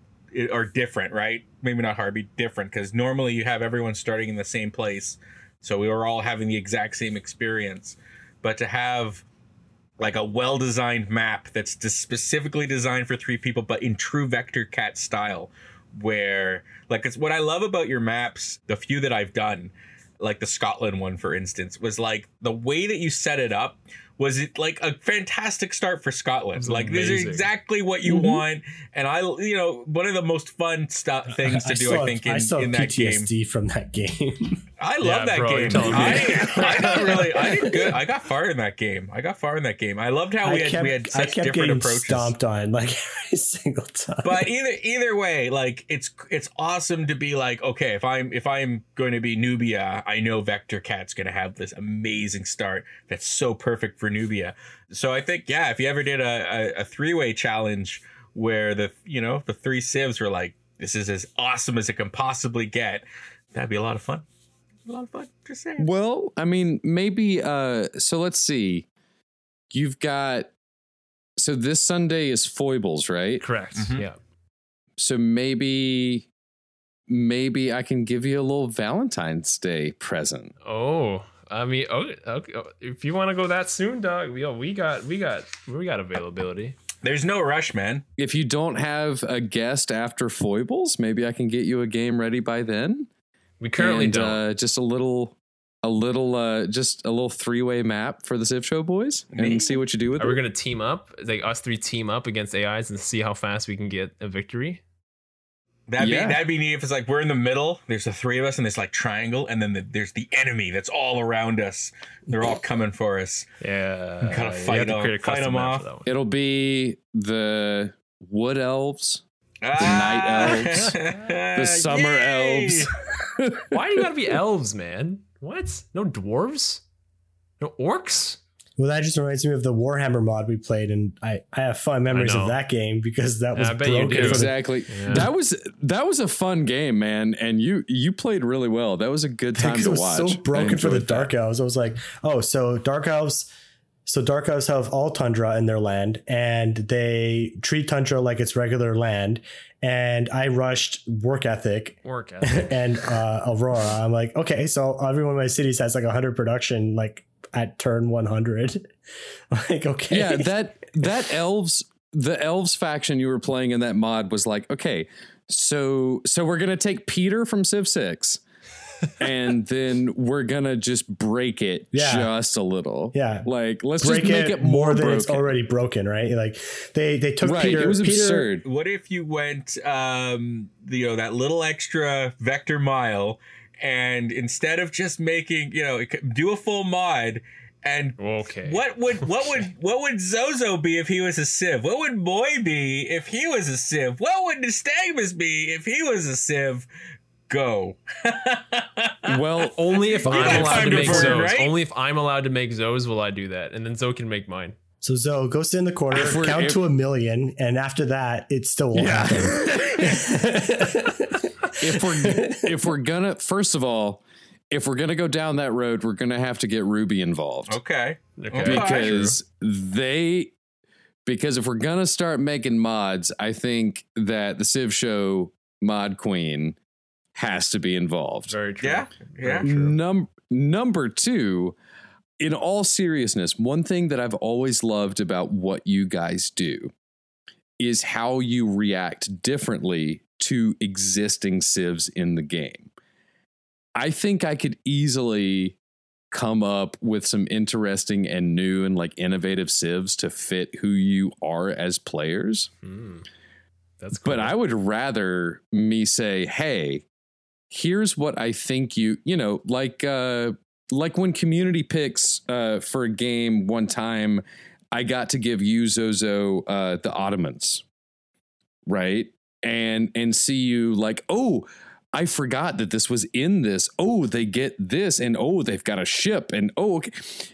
or different, right? Maybe not hard, be different because normally you have everyone starting in the same place, so we were all having the exact same experience. But to have like a well-designed map that's specifically designed for three people, but in true VektorKat style, where like it's what I love about your maps, the few that I've done, like the Scotland one, for instance, was like the way that you set it up was it like a fantastic start for Scotland. Like these are amazing. exactly what you mm-hmm. want, and I, you know, one of the most fun stuff things to do. still I think in, I still in have that game. PTSD from that game. I Yeah, love that bro, game. I, I got really, I did good. I got far in that game. I got far in that game. I loved how we I had kept, we had I such kept different getting approaches. stomped on like every single time. but either either way like it's it's awesome to be like okay if i'm if i'm going to be nubia i know VektorKat's going to have this amazing start that's so perfect for nubia so i think yeah if you ever did a, a, a three-way challenge where the you know the three civs were like this is as awesome as it can possibly get that'd be a lot of fun a lot of fun just saying Well, I mean, maybe. Uh, so let's see. You've got. So this Sunday is foibles, right? Correct. Mhm. Yeah. So maybe, maybe I can give you a little Valentine's Day present. Oh, I mean, okay, okay. If you want to go that soon, dog, yo, we got, we got, we got availability. there's no rush man If you don't have a guest after foibles, maybe I can get you a game ready by then. We currently and, don't. Uh, just a little, a little, uh, just a little three-way map for the Civ Show boys, Me? and see what you do with it. Are we it. gonna team up, like us three team up against AIs and see how fast we can get a victory? That'd Yeah. be that'd be neat if it's like we're in the middle. There's the three of us in this like triangle, and then the, there's the enemy that's all around us. They're all coming for us. Yeah, gotta fight them- fight them off. for that one. It'll be the wood elves, the night elves, the summer elves. Why do you gotta be elves, man? What? No dwarves? No orcs? well, that just reminds me of the Warhammer mod we played, and I, I have fun memories know. of that game because that was I bet you broken do. for the exactly. Yeah. That was that was a fun game, man, and you you played really well. That was a good time because to it was watch. so broken for the that. dark elves. I was like, oh, so dark elves, so dark elves have all tundra in their land, and they treat tundra like it's regular land. And I rushed work ethic Work ethic. and uh, Aurora. I'm like, okay, so every one of my cities has like 100 production, like at turn 100. like, okay, Yeah, that that elves the elves faction you were playing in that mod was like, okay, so so we're gonna take Peter from Civ Six, and then we're gonna just break it Yeah. just a little. Yeah. like let's break just make it, it more, than broken. it's already broken, right? Like they they took right, Peter. it was Peter, absurd. What if you went, um, you know, that little extra vector mile, and instead of just making, you know, do a full mod, and Okay. What would what would what would Zozo be if he was a Civ? What would Boy be if he was a Civ? What would Nystagmus be if he was a Civ? Go. Well, Only if got I'm allowed to to make burn, Zoes. right? Only if I'm allowed to make Zoes will I do that, and then Zoe can make mine. So Zoe, go sit in the corner, If we're- count if- to a million, and after that, it still won't Yeah. happen. if we're if we're gonna first of all, if we're gonna go down that road, we're gonna have to get Ruby involved. Okay. Okay. Okay. because they because if we're gonna start making mods, I think that the Civ Show mod queen has to be involved. Very true. Yeah, yeah. Very. Num- number two, in all seriousness, one thing that I've always loved about what you guys do is how you react differently to existing civs in the game. I think I could easily come up with some interesting and new and like innovative civs to fit who you are as players. Hmm. That's cool. But I would rather me say, "Hey, here's what I think you, you know, like uh like when community picks uh for a game one time, I got to give you Zozo uh the Ottomans. Right? And and see you like, "Oh, I forgot that this was in this. Oh, they get this and oh, they've got a ship and oh, okay.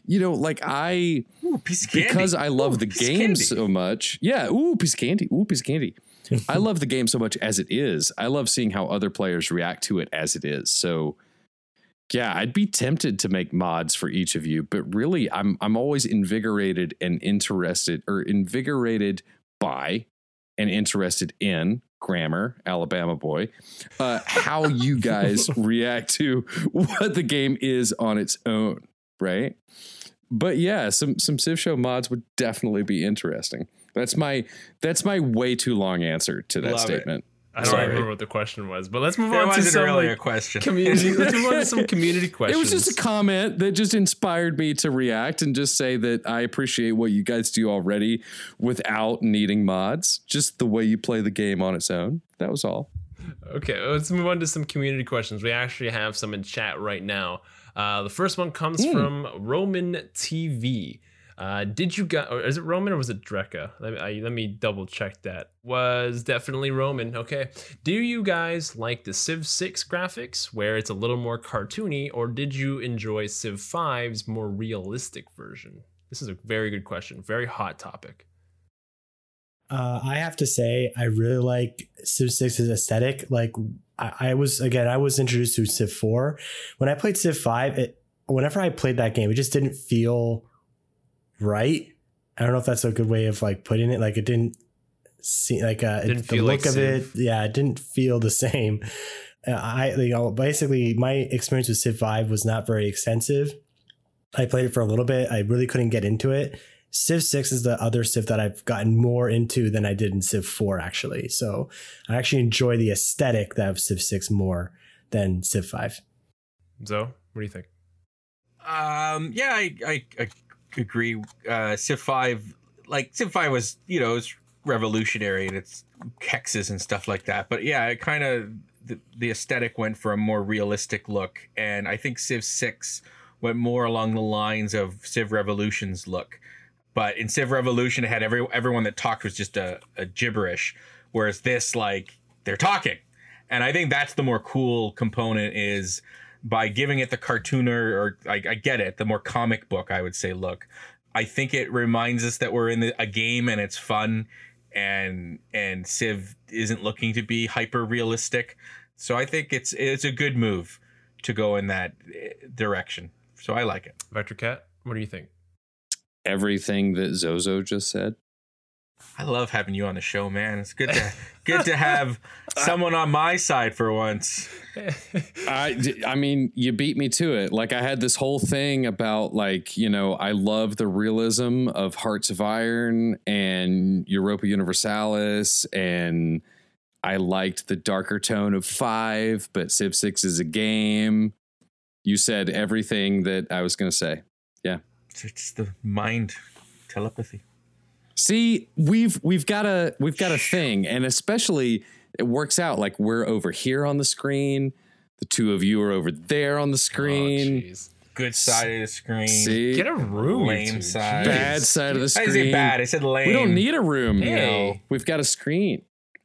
You know, like I Ooh, piece of candy. because I love Ooh, the game candy. so much. Yeah, ooh, piece of candy. Ooh, piece of candy. I love the game so much as it is. I love seeing how other players react to it as it is. So yeah, I'd be tempted to make mods for each of you, but really I'm I'm always invigorated and interested or invigorated by and interested in grammar, Alabama boy, uh, how you guys react to what the game is on its own, right? But yeah, some some Civ Show mods would definitely be interesting. That's my that's my way too long answer to that Love it. statement. I don't Sorry. remember what the question was, but let's move There on to wasn't some really like, a question. community. let's move on to some community questions. It was just a comment that just inspired me to react and just say that I appreciate what you guys do already without needing mods. Just the way you play the game on its own. That was all. Okay, let's move on to some community questions. We actually have some in chat right now. Uh, the first one comes Hmm. from Roman TV. Uh, did you or is it Roman or was it Dreka? Let me, I, let me double check that. Was definitely Roman. Okay. Do you guys like the Civ 6 graphics where it's a little more cartoony, or did you enjoy Civ 5's more realistic version? This is a very good question. Very hot topic. Uh, I have to say, I really like Civ 6's aesthetic. Like, I, I was, again, I was introduced to Civ 4. When I played Civ 5, it, whenever I played that game, it just didn't feel right. I don't know if that's a good way of like putting it. Like, it didn't seem like uh, Didn't it, the look like of it. Yeah, it didn't feel the same. Uh, I, you know, basically, my experience with Civ 5 was not very extensive. I played it for a little bit. I really couldn't get into it. Civ 6 is the other Civ that I've gotten more into than I did in Civ 4, actually. So I actually enjoy the aesthetic of Civ 6 more than Civ 5. Zoe, what do you think? Um, yeah, I, I, I agree. Uh, Civ 5, like, Civ 5 was, you know, it's revolutionary and it's hexes and stuff like that. But yeah, it kind of, the, the aesthetic went for a more realistic look. And I think Civ 6 went more along the lines of Civ Revolution's look. But in Civ Revolution, it had every everyone that talked was just a, a gibberish, whereas this, like, they're talking, and I think that's the more cool component is by giving it the cartooner or I, I get it, the more comic book I would say look. I think it reminds us that we're in the, a game and it's fun, and and Civ isn't looking to be hyper realistic, so I think it's it's a good move to go in that eh, direction. So I like it. VektorKat, what do you think? Everything that Zozo just said. I love having you on the show, man. It's good to good to have someone on my side for once. I, I mean, you beat me to it. Like I had this whole thing about like, you know, I love the realism of Hearts of Iron and Europa Universalis and I liked the darker tone of 5, but Civ 6 is a game. You said everything that I was going to say. Yeah. it's the mind telepathy. See, we've we've got a we've got a thing, and especially it works out like we're over here on the screen. The two of you are over there on the Oh, screen. jeez. Good side of the screen. See, Get a room, Lame two. side. bad side of the I screen. didn't say bad. I said lame. We don't need a room. You know, Hey. we've got a screen.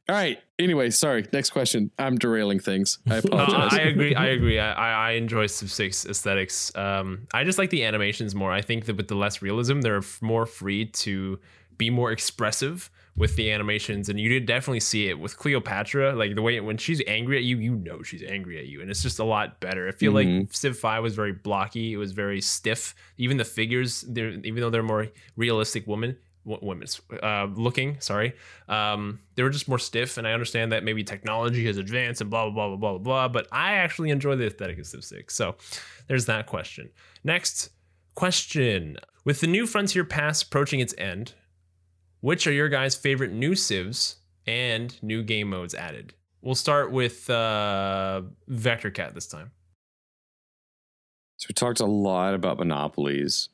All right. Anyway, sorry. Next question. I'm derailing things. I No, apologize. I agree. I agree. I, I I enjoy Civ 6 aesthetics. Um, I just like the animations more. I think that with the less realism, they're f- more free to be more expressive with the animations, and you did definitely see it with Cleopatra. Like the way when she's angry at you, you know she's angry at you, and it's just a lot better. I feel like Mhm. Civ 5 was very blocky. It was very stiff. Even the figures, they're even though they're more realistic women. w- Women uh, looking, sorry, um, they were just more stiff, and I understand that maybe technology has advanced and blah blah blah blah blah blah. But I actually enjoy the aesthetic of Civ Six, so there's that question. Next question: With the new Frontier Pass approaching its end, which are your guys' favorite new civs and new game modes added? We'll start with uh, VektorKat this time. So we talked a lot about monopolies.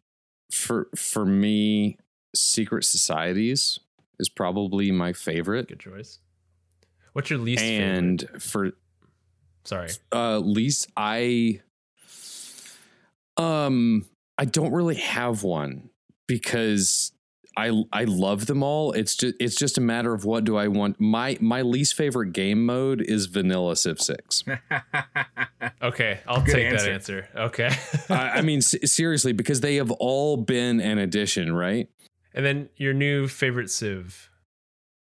For for me, secret societies is probably my favorite. Good choice. What's your least and favorite? for Sorry. uh least I um I don't really have one because I I love them all. It's just it's just a matter of what do I want. My my least favorite game mode is vanilla Civ 6. Okay, I'll Good take answer. that answer. Okay. I, I mean s- seriously because they have all been an addition, right? and then your new favorite civ.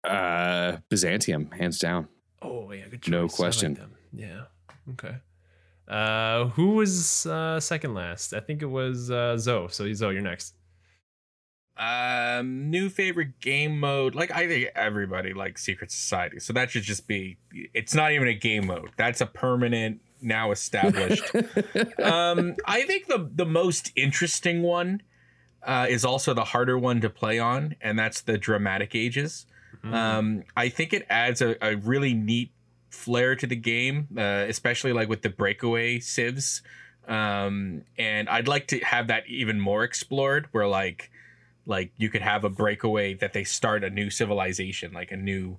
Uh, Byzantium, hands down. Oh yeah, good choice. No I like question. yeah. Okay. Uh, who was uh, second last? I think it was uh, Zoe. So Zoe, you're next. Um, new favorite game mode. Like I think everybody likes Secret Society, so that should just be. It's not even a game mode. That's a permanent, now established. um, I think the the most interesting one uh, is also the harder one to play on, and that's the Dramatic Ages. Um, I think it adds a, a really neat flair to the game, uh, especially like with the breakaway civs. Um, and I'd like to have that even more explored, where like like you could have a breakaway that they start a new civilization, like a new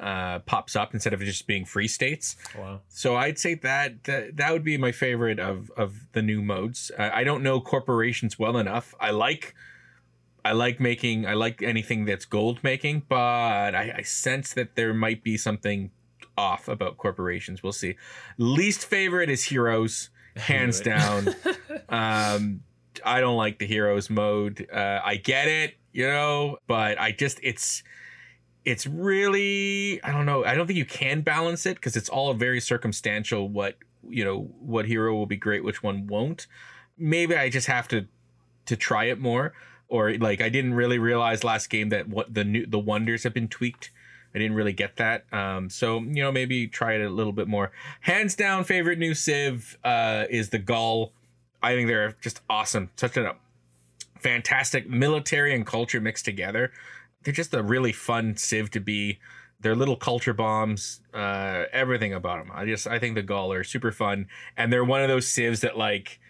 uh, pops up instead of just being free states. Wow. So I'd say that that, that would be my favorite of of the new modes. Uh, I don't know corporations well enough. I like I like making I like anything that's gold making, but I, I sense that there might be something off about corporations. We'll see. Least favorite is heroes, hands down. um, I don't like the heroes mode. Uh, I get it, you know, but I just it's it's really I don't know. I don't think you can balance it because it's all very circumstantial. What you know, what hero will be great, which one won't. Maybe I just have to to try it more, or like I didn't really realize last game that what the new the wonders have been tweaked. I didn't really get that. Um, so you know, maybe try it a little bit more. Hands down, favorite new Civ uh, is the Gaul. I think they're just awesome. Such a fantastic military and culture mixed together. They're just a really fun Civ to be. They're little culture bombs. Uh, everything about them. I just I think the Gaul are super fun, and they're one of those Civs that like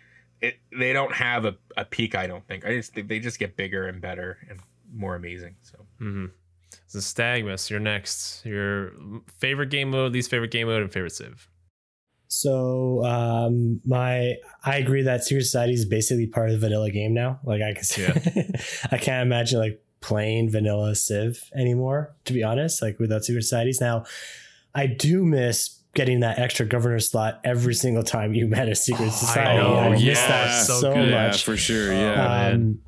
it. They don't have a, a peak. I don't think. I just think they just get bigger and better and more amazing. So Mm-hmm. So Stagmus, you're next. Your favorite game mode, least favorite game mode, and favorite Civ. So um, my I agree that Secret Society is basically part of the vanilla game now. Like I can, I can't imagine like playing vanilla Civ anymore. To be honest, like without Secret Societies. Now, I do miss getting that extra governor slot every single time you met a Secret Oh, I Society. know. I, miss that so so, good. yeah, much. for sure. Yeah. Um,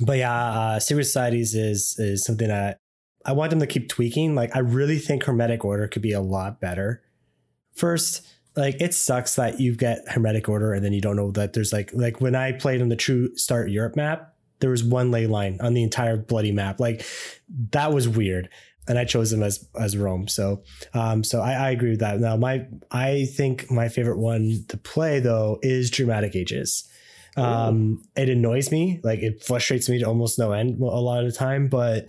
but yeah, uh, Secret Societies is is something that I want them to keep tweaking. Like I really think Hermetic Order could be a lot better. First, like it sucks that you get Hermetic Order and then you don't know that there's like like when I played on the True Start Europe map, there was one ley line on the entire bloody map. Like that was weird. And I chose them as as Rome. So um so I, I agree with that. Now my I think my favorite one to play though is Dramatic Ages. Um it annoys me, like it frustrates me to almost no end a lot of the time, but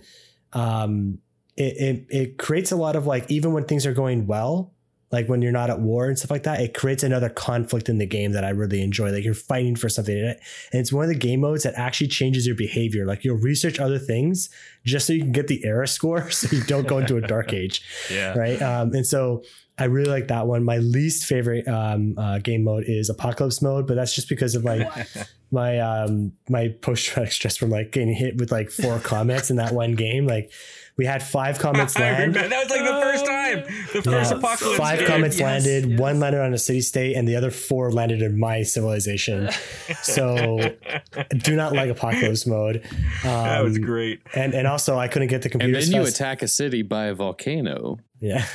um it, it it creates a lot of like even when things are going well, like when you're not at war and stuff like that, it creates another conflict in the game that I really enjoy. Like you're fighting for something in it. And it's one of the game modes that actually changes your behavior. Like you'll research other things just so you can get the era score so you don't go into a dark age. Yeah. Right. Um, and so I really like that one. My least favorite um, uh, game mode is apocalypse mode, but that's just because of my my um my post traumatic stress from like getting hit with like four comets in that one game. Like we had five comets I land. remember that was like the first time, the first Yeah. apocalypse. Five game. comets Yes, landed. yes. One landed on a city state, and the other four landed in my civilization. So, do not like apocalypse mode. Um, That was great. And and also, I couldn't get the computer. and computer. then you fast- attack a city by a volcano. Yeah.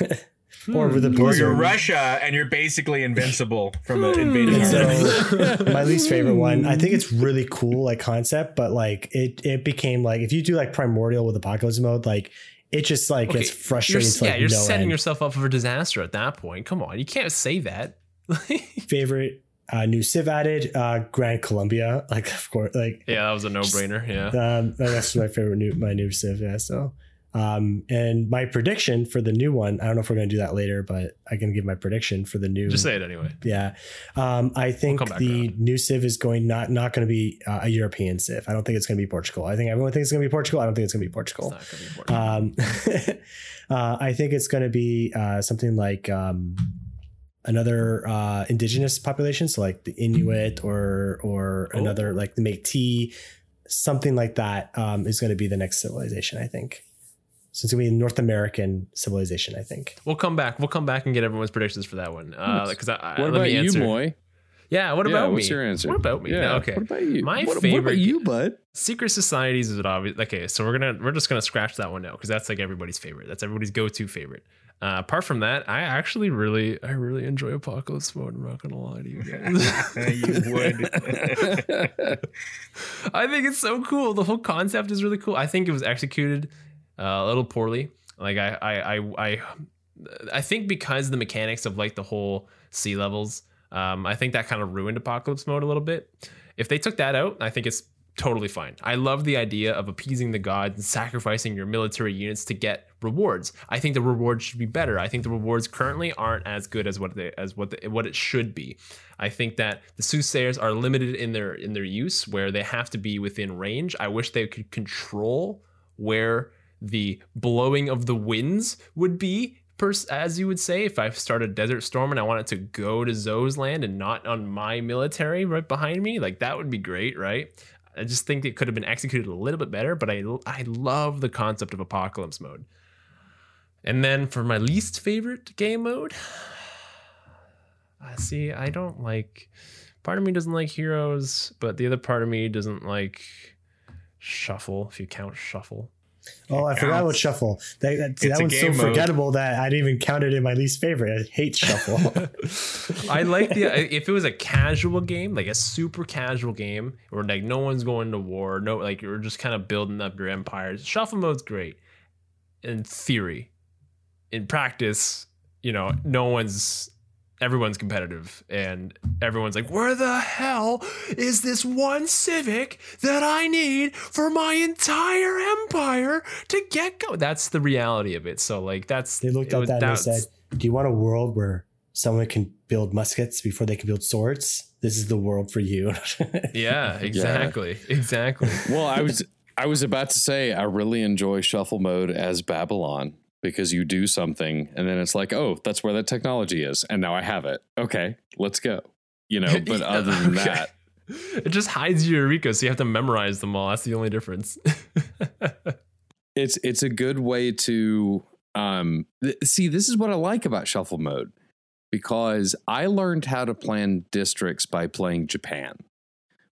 or with a Or you're Russia and you're basically invincible from an invading army. my least favorite one, I think it's really cool, like concept, but like it it became like if you do like primordial with apocalypse mode, like it just like Okay, gets You're, frustrating. to, yeah, you're no setting end. yourself up for disaster at that point. Come on, you can't say that. favorite uh, new Civ added, uh, Grand Colombia, like of course, like yeah, that was a no-brainer. Yeah. um, that's my favorite new my new Civ. Yeah, so. Um, and my prediction for the new one, I don't know if we're going to do that later, but I can give my prediction for the new. Just say it anyway. Yeah. Um, I think back the around. new Civ is going not not going to be uh, a European Civ. I don't think it's going to be Portugal. I think everyone thinks it's going to be Portugal. I don't think it's going to be It's Portugal. not gonna be important. Um, uh, I think it's going to be uh, something like um, another uh, indigenous population, so like the Inuit or or Oh. another like the Métis, something like that um, is going to be the next civilization. I think. So it's going to be a North American civilization. I think. We'll come back. We'll come back and get everyone's predictions for that one. Uh, because I, I, What let about me you, answer. Moy? Yeah. What Yeah, about what's me? your answer? What about me? Yeah. No, okay. What about you? My what, what about you, bud? Secret societies is obvious. Okay, so we're gonna we're just gonna scratch that one out because that's like everybody's favorite. That's everybody's go-to favorite. Uh, apart from that, I actually really I really enjoy Apocalypse Mode. I'm not gonna lie to you guys. you would. I think it's so cool. The whole concept is really cool. I think it was executed uh, a little poorly. Like I, I, I, I, I think because the mechanics of like the whole sea levels, um, I think that kind of ruined apocalypse mode a little bit. If they took that out, I think it's totally fine. I love the idea of appeasing the gods and sacrificing your military units to get rewards. I think the rewards should be better. I think the rewards currently aren't as good as what they as what the, what it should be. I think that the soothsayers are limited in their in their use where they have to be within range. I wish they could control where the blowing of the winds would be as you would say if I start a desert storm and I want it to go to Zoe's land and not on my military right behind me, like that would be great, right? I just think it could have been executed a little bit better, but I I love the concept of apocalypse mode. And then for my least favorite game mode, I uh, see I don't like part of me doesn't like heroes, but the other part of me doesn't like shuffle if you count shuffle. Oh, I forgot about shuffle. That, that, that one's so game mode. forgettable that I didn't even count it in my least favorite. I hate shuffle. I like the if it was a casual game, like a super casual game, where like no one's going to war, no like you're just kind of building up your empires. Shuffle mode's great in theory. In practice, you know, no one's everyone's competitive and everyone's like, where the hell is this one civic that I need for my entire empire to get go? That's the reality of it. So like that's they looked at was- that and they said, "Do you want a world where someone can build muskets before they can build swords? This is the world for you." Yeah, exactly. Exactly. Well, I was I was about to say I really enjoy shuffle mode as Babylon because you do something and then it's like, oh, that's where that technology is, and now I have it. Okay, let's go. You know, but other than Okay. that, It just hides your Eureka, so you have to memorize them all. That's the only difference. it's it's a good way to um th- see this is what I like about shuffle mode because I learned how to plan districts by playing Japan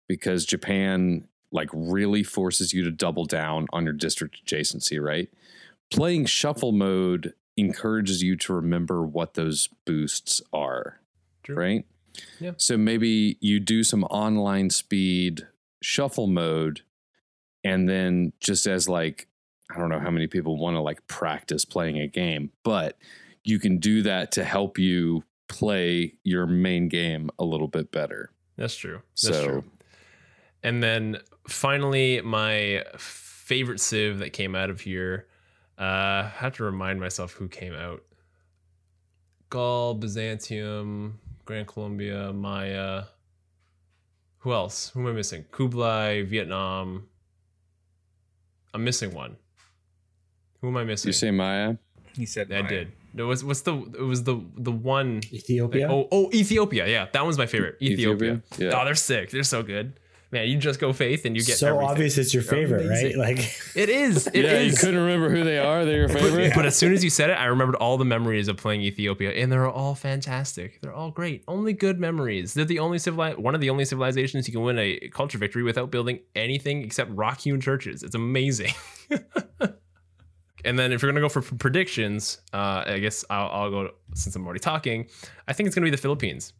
because Japan like really forces you to double down on your district adjacency, right? Playing shuffle mode encourages you to remember what those boosts are, True. right? Yeah. So maybe you do some online speed shuffle mode and then just as like I don't know how many people want to like practice playing a game, but you can do that to help you play your main game a little bit better. That's true. That's So- true. And then finally, my favorite Civ that came out of here. Uh, I have to remind myself who came out. Gaul, Byzantium, Grand Colombia, Maya. Who else? Who am I missing? Kublai, Vietnam. I'm missing one. Who am I missing? You say Maya? He said, I mine. did. It was what's the it was the the one Ethiopia. Oh oh Ethiopia. Yeah, that one's my favorite. Ethiopia. Ethiopia? Yeah. Oh, they're sick. They're so good. Man, you just go faith and you get so everything. obvious it's your They're favorite, right? Like It is. It is. yeah, you couldn't remember who they are. They're your favorite. But as soon as you said it, I remembered all the memories of playing Ethiopia, and they're all fantastic. They're all great. Only good memories. They're the only civili- one of the only civilizations you can win a culture victory without building anything except rock hewn churches. It's amazing. and then if you're gonna go for p- predictions, uh, I guess I'll, I'll go since I'm already talking. I think it's gonna be the Philippines.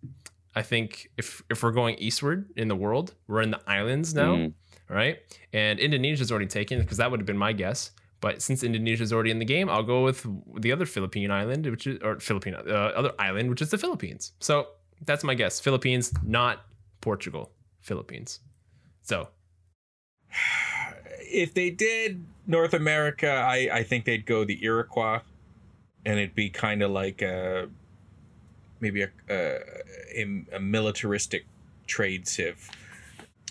I think if if we're going eastward in the world, we're in the islands now Mm. right? And Indonesia's already taken because that would have been my guess. But since Indonesia's already in the game, I'll go with the other Philippine island, which is or Philippine uh, other island, which is the Philippines. So that's my guess. Philippines, not Portugal. Philippines. So If they did North America, I, I think they'd go the Iroquois, and it'd be kind of like a maybe a, a a militaristic trade civ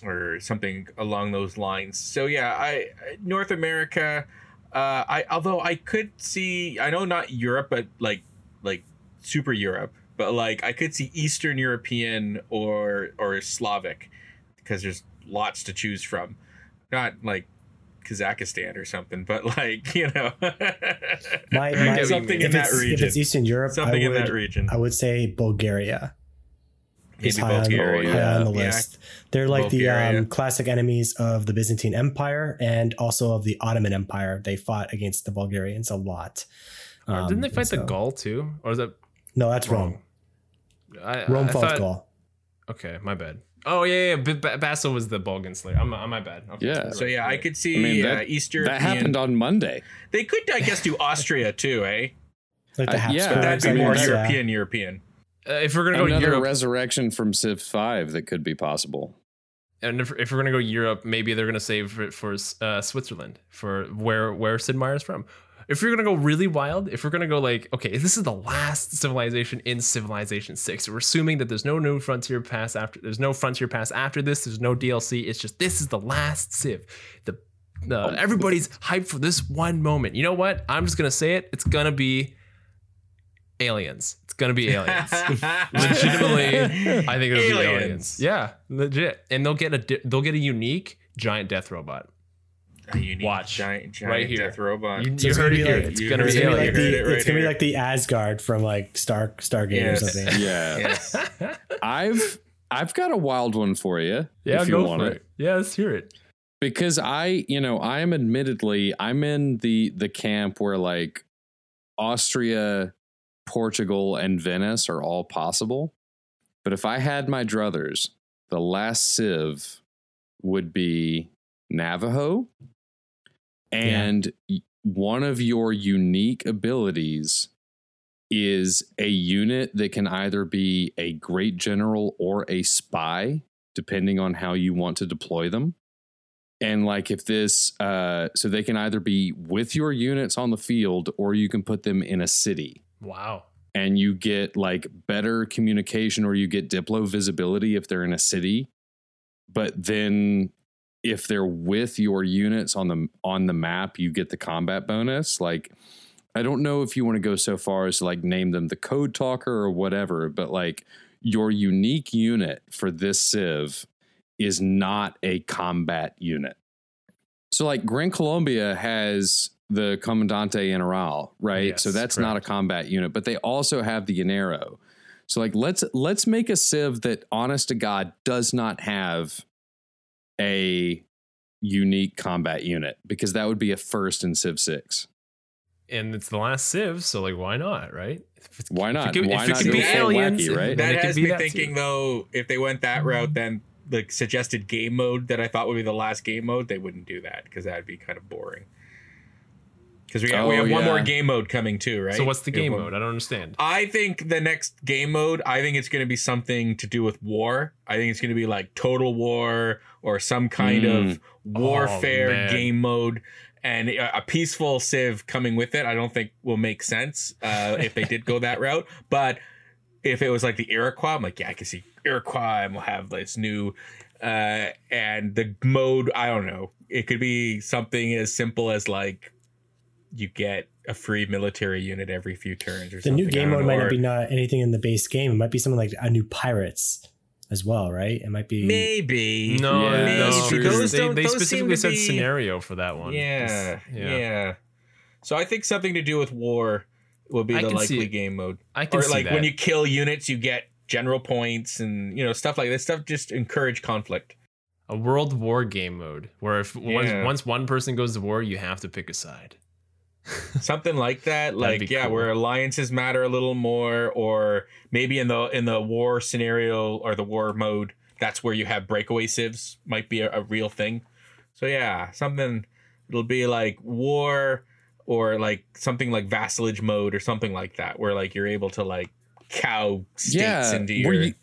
or something along those lines. So yeah, I North America. Uh, I although I could see, I know not Europe, but like like super Europe, but like I could see Eastern European or or Slavic because there's lots to choose from. Not like Kazakhstan or something, but like you know, my, my get what you something in if that it's, if it's Eastern Europe, something I in would, that region. I would say Bulgaria. is Maybe high on, Bulgaria. high on the Yeah. list. They're like Bulgaria. the um, classic enemies of the Byzantine Empire and also of the Ottoman Empire. They fought against the Bulgarians a lot. Um, Didn't they fight the Gaul too, or is that No, that's Rome. wrong? I, Rome I fought thought- Gaul. Okay, my bad. Oh yeah, yeah. B- B- Basil was the Bulgar slayer. I'm, I'm my bad. Okay, Yeah. So yeah, I could see I mean, uh, that- That European. happened on Monday. They could, I guess, do Austria too, eh? Like the Uh, yeah, But that'd I be mean, more that's, uh, European. European. Uh, if we're gonna go Another Europe, resurrection from Civ 5 that could be possible. and if, if we're gonna go Europe, maybe they're gonna save it for uh, Switzerland for where where Sid Meier's from. If we're gonna go really wild, if we're gonna go like, okay, this is the last civilization in Civilization Six. We're assuming that there's no new frontier pass after. There's no frontier pass after this. There's no DLC. It's just this is the last Civ. The uh, everybody's hyped for this one moment. You know what? I'm just gonna say it. It's gonna be aliens. It's gonna be aliens. Legitimately, I think it'll be Aliens. aliens. Yeah, legit. And they'll get a they'll get a unique giant death robot. A unique Watch. giant, giant Right here. death robot. You, So you it's heard gonna it be here. like- it's you gonna heard It's be gonna, be like the, it right it's gonna be like the Asgard from like Star Stargate Yes. or something. Yeah. yes. I've I've got a wild one for you. Yeah, if you go want for it. it. Yeah, let's hear it. because I, you know, I am admittedly I'm in the the camp where like Austria, Portugal, and Venice are all possible. But if I had my druthers, the last civ would be Navajo. And y- one of your unique abilities is a unit that can either be a great general or a spy, depending on how you want to deploy them. And like if this, uh, so they can either be with your units on the field or you can put them in a city Wow. and you get like better communication or you get diplo visibility if they're in a city. But then if they're with your units on the on the map, you get the combat bonus. Like I don't know if you want to go so far as to like name them the code talker or whatever, but like your unique unit for this civ is not a combat unit. So like Grand Colombia has the Comandante General, right? Yes, so that's not a combat unit, but they also have the Llanero. So like let's let's make a civ that honest to God does not have a unique combat unit because that would be a first in Civ 6. And it's the last Civ, so like, why not, right? If it's- Why if not? it could- Why if it not could be full aliens, wacky, right? That could has be me that thinking too. though, if they went that route, then the suggested game mode that I thought would be the last game mode, they wouldn't do that because that would be kind of boring. Because we, got we Oh, have one more game mode coming too, right? So what's the We have game one- mode? I don't understand. I think the next game mode, I think it's going to be something to do with war. I think it's going to be like Total War or some kind Mm. of warfare Oh, game mode. And a a peaceful Civ coming with it, I don't think will make sense uh, if they did go that route. But if it was like the Iroquois, I'm like, yeah, I can see Iroquois and we'll have this new. Uh, and the mode, I don't know. It could be something as simple as like you get a free military unit every few turns or something. The something. new game mode might not be not anything in the base game. It might be something like a new pirates as well, right? It might be Maybe. No, Yeah, no, that's true. because Those they, don't- they those specifically to said be- scenario for that one. Yeah, It's- yeah, So I think something to do with war will be I the can see likely game mode. I can Or see like that. when you kill units, you get general points and you know stuff like this. Stuff just encourage conflict. a world war game mode where if once, once one person goes to war, you have to pick a side. Something like that like yeah cool. where alliances matter a little more or maybe in the in the war scenario or the war mode that's where you have breakaway civs might be a, a real thing so yeah something it'll be like war or like something like vassalage mode or something like that where like you're able to like cow states Yeah, into your you-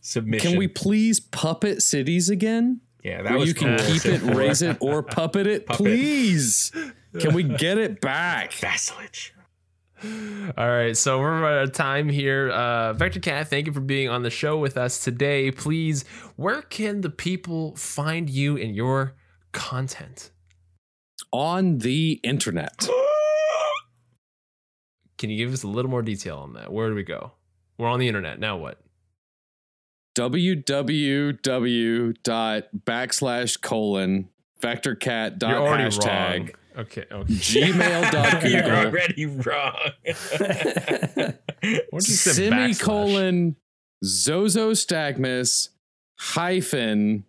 submission Can we please puppet cities again? yeah that was you can keep it, raise it, or puppet it, Puppet. please. Can we get it back? vassalage All right, so we're out of time here. Uh, VektorKat, thank you for being on the show with us today. Please, where can the people find you and your content? On the internet. Can you give us a little more detail on that? Where do we go? We're on the internet. Now what? www dot backslash colon VektorKat dot You're already hashtag wrong. Okay. Okay. gmail dot you're google already wrong What you say? semicolon Zozo Stagmus hyphen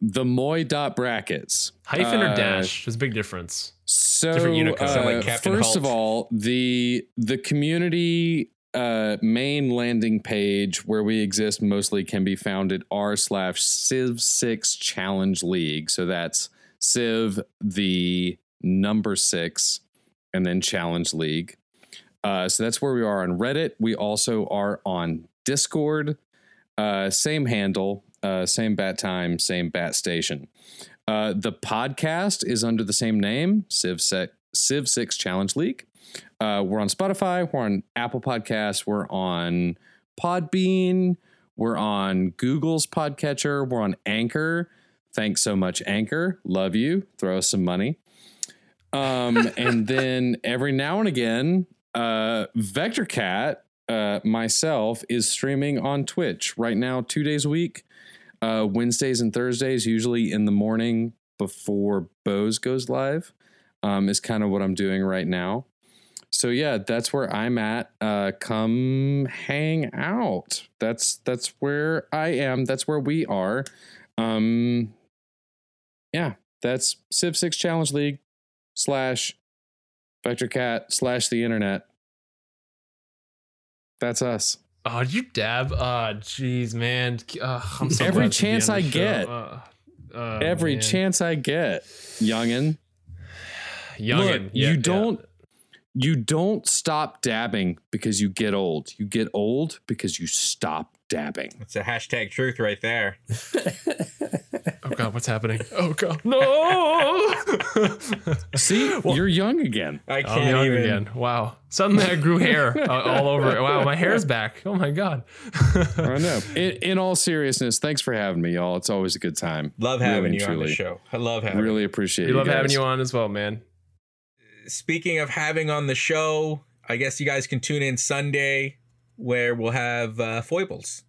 the Moy dot brackets. Hyphen Uh, or dash? There's a big difference. So, Different Unicode. uh, Sound like Captain first of all, the the community uh, main landing page where we exist mostly can be found at r slash Civ Six Challenge League. So that's Civ the number six, and then Challenge League. Uh, so that's where we are on Reddit. We also are on Discord. Uh, same handle, uh, same bat time, same bat station. Uh, the podcast is under the same name, Civ, Se- Civ 6 Challenge League. Uh, we're on Spotify, we're on Apple Podcasts, we're on Podbean, we're on Google's Podcatcher, we're on Anchor. Thanks so much, Anchor. Love you. Throw us some money. Um, and then every now and again, uh, VektorKat, uh, myself, is streaming on Twitch right now, two days a week uh, Wednesdays and Thursdays, usually in the morning before Bose goes live, um, is kind of what I'm doing right now. So yeah, that's where I'm at. Uh, come hang out. That's that's where I am. That's where we are. Um, yeah, that's Civ Six Challenge League slash VektorKat slash the internet. That's us. Oh, you dab? Oh, jeez, man. I'm so Every glad to be chance I get. Uh, uh, Every man. chance I get, youngin. Youngin. Look, yeah, you don't you don't stop dabbing because you get old. You get old because you stop dabbing. It's a hashtag truth right there. Oh god, what's happening? Oh god, no! See, you're young again. I I'm can't young even. again. Wow. Suddenly I grew hair uh, all over. Wow, my hair's back. Oh my god. I know. In, in all seriousness, thanks for having me, y'all. It's always a good time. Love having and you on the show. I love having Really appreciate we you love having you on as well, man. speaking of having on the show, I guess you guys can tune in Sunday where we'll have uh, foibles,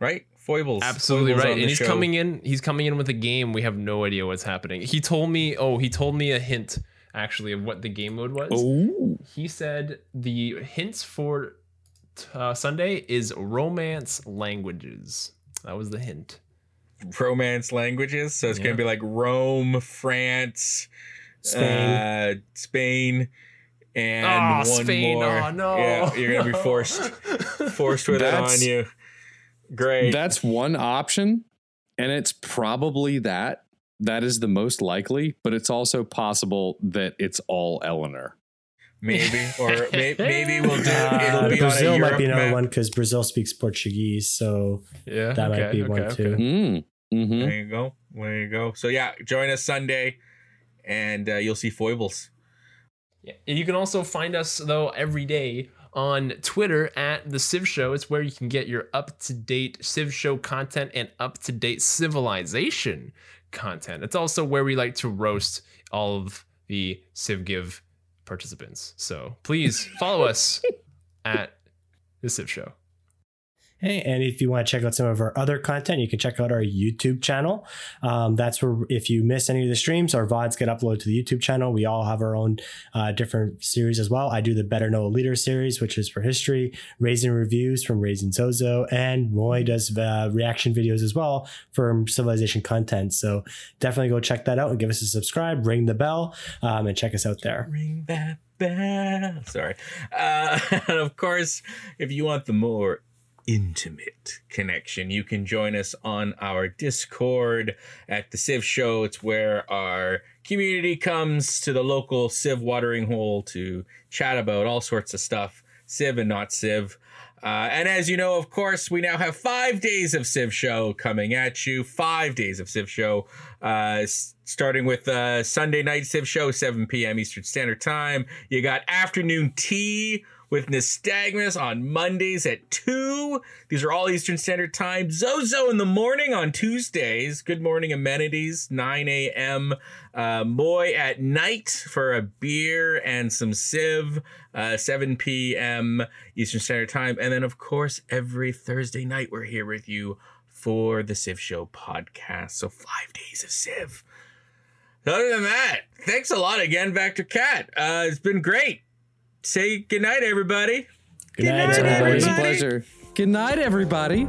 right? Foibles, Absolutely Foibles right. And he's show. coming in. He's coming in with a game. We have no idea what's happening. He told me. Oh, he told me a hint actually of what the game mode was. Oh, He said the hints for uh, Sunday is romance languages. That was the hint. romance languages. So it's Yeah. gonna be like Rome, France, Spain. uh, Spain, and Ah, one Spain. more. Oh, no. Yeah, you're gonna be forced forced with it That's- on you. Great. that's one option, and it's probably that. That is the most likely, but it's also possible that it's all Eleanor. maybe, or may, maybe we'll do. Uh, it'll be Brazil on a might be another map. one because Brazil speaks Portuguese, so Yeah, that might okay, be one okay, too. okay. Mm. hmm There you go. There you go. So yeah, join us Sunday, and uh, you'll see foibles. Yeah. And you can also find us though every day on Twitter at the Civ Show. It's where you can get your up to date Civ Show content and up to date civilization content. It's also where we like to roast all of the Civ Give participants. So please follow us at the Civ Show. Hey, and if you want to check out some of our other content, you can check out our YouTube channel. Um, that's where, if you miss any of the streams, our VODs get uploaded to the YouTube channel. We all have our own uh, different series as well. I do the Better Know a Leader series, which is for history, Raising Reviews from Raising Zozo, and Moy does uh, reaction videos as well for civilization content. So definitely go check that out and give us a subscribe, ring the bell, um, and check us out there. Ring that bell. Sorry. Uh, and of course, if you want the more intimate connection, you can join us on our Discord at the Civ Show. It's where our community comes to the local Civ watering hole to chat about all sorts of stuff, Civ and not Civ. Uh, and as you know, of course, we now have five days of Civ Show coming at you. Five days of Civ Show, uh, s- starting with uh, Sunday night Civ Show, 7 p.m. Eastern Standard Time. You got afternoon tea with Nystagmus on Mondays at 2. These are all Eastern Standard Time. Zozo in the morning on Tuesdays. Good morning amenities, 9 a.m. Uh, Moy at night for a beer and some Civ, uh, 7 p.m. Eastern Standard Time. And then, of course, every Thursday night, we're here with you for the Civ Show podcast. So, five days of Civ. Other than that, thanks a lot again, VektorKat. Uh, it's been great. Say goodnight, everybody. Good night, Good night, everybody. Always a everybody. pleasure. Good night, everybody.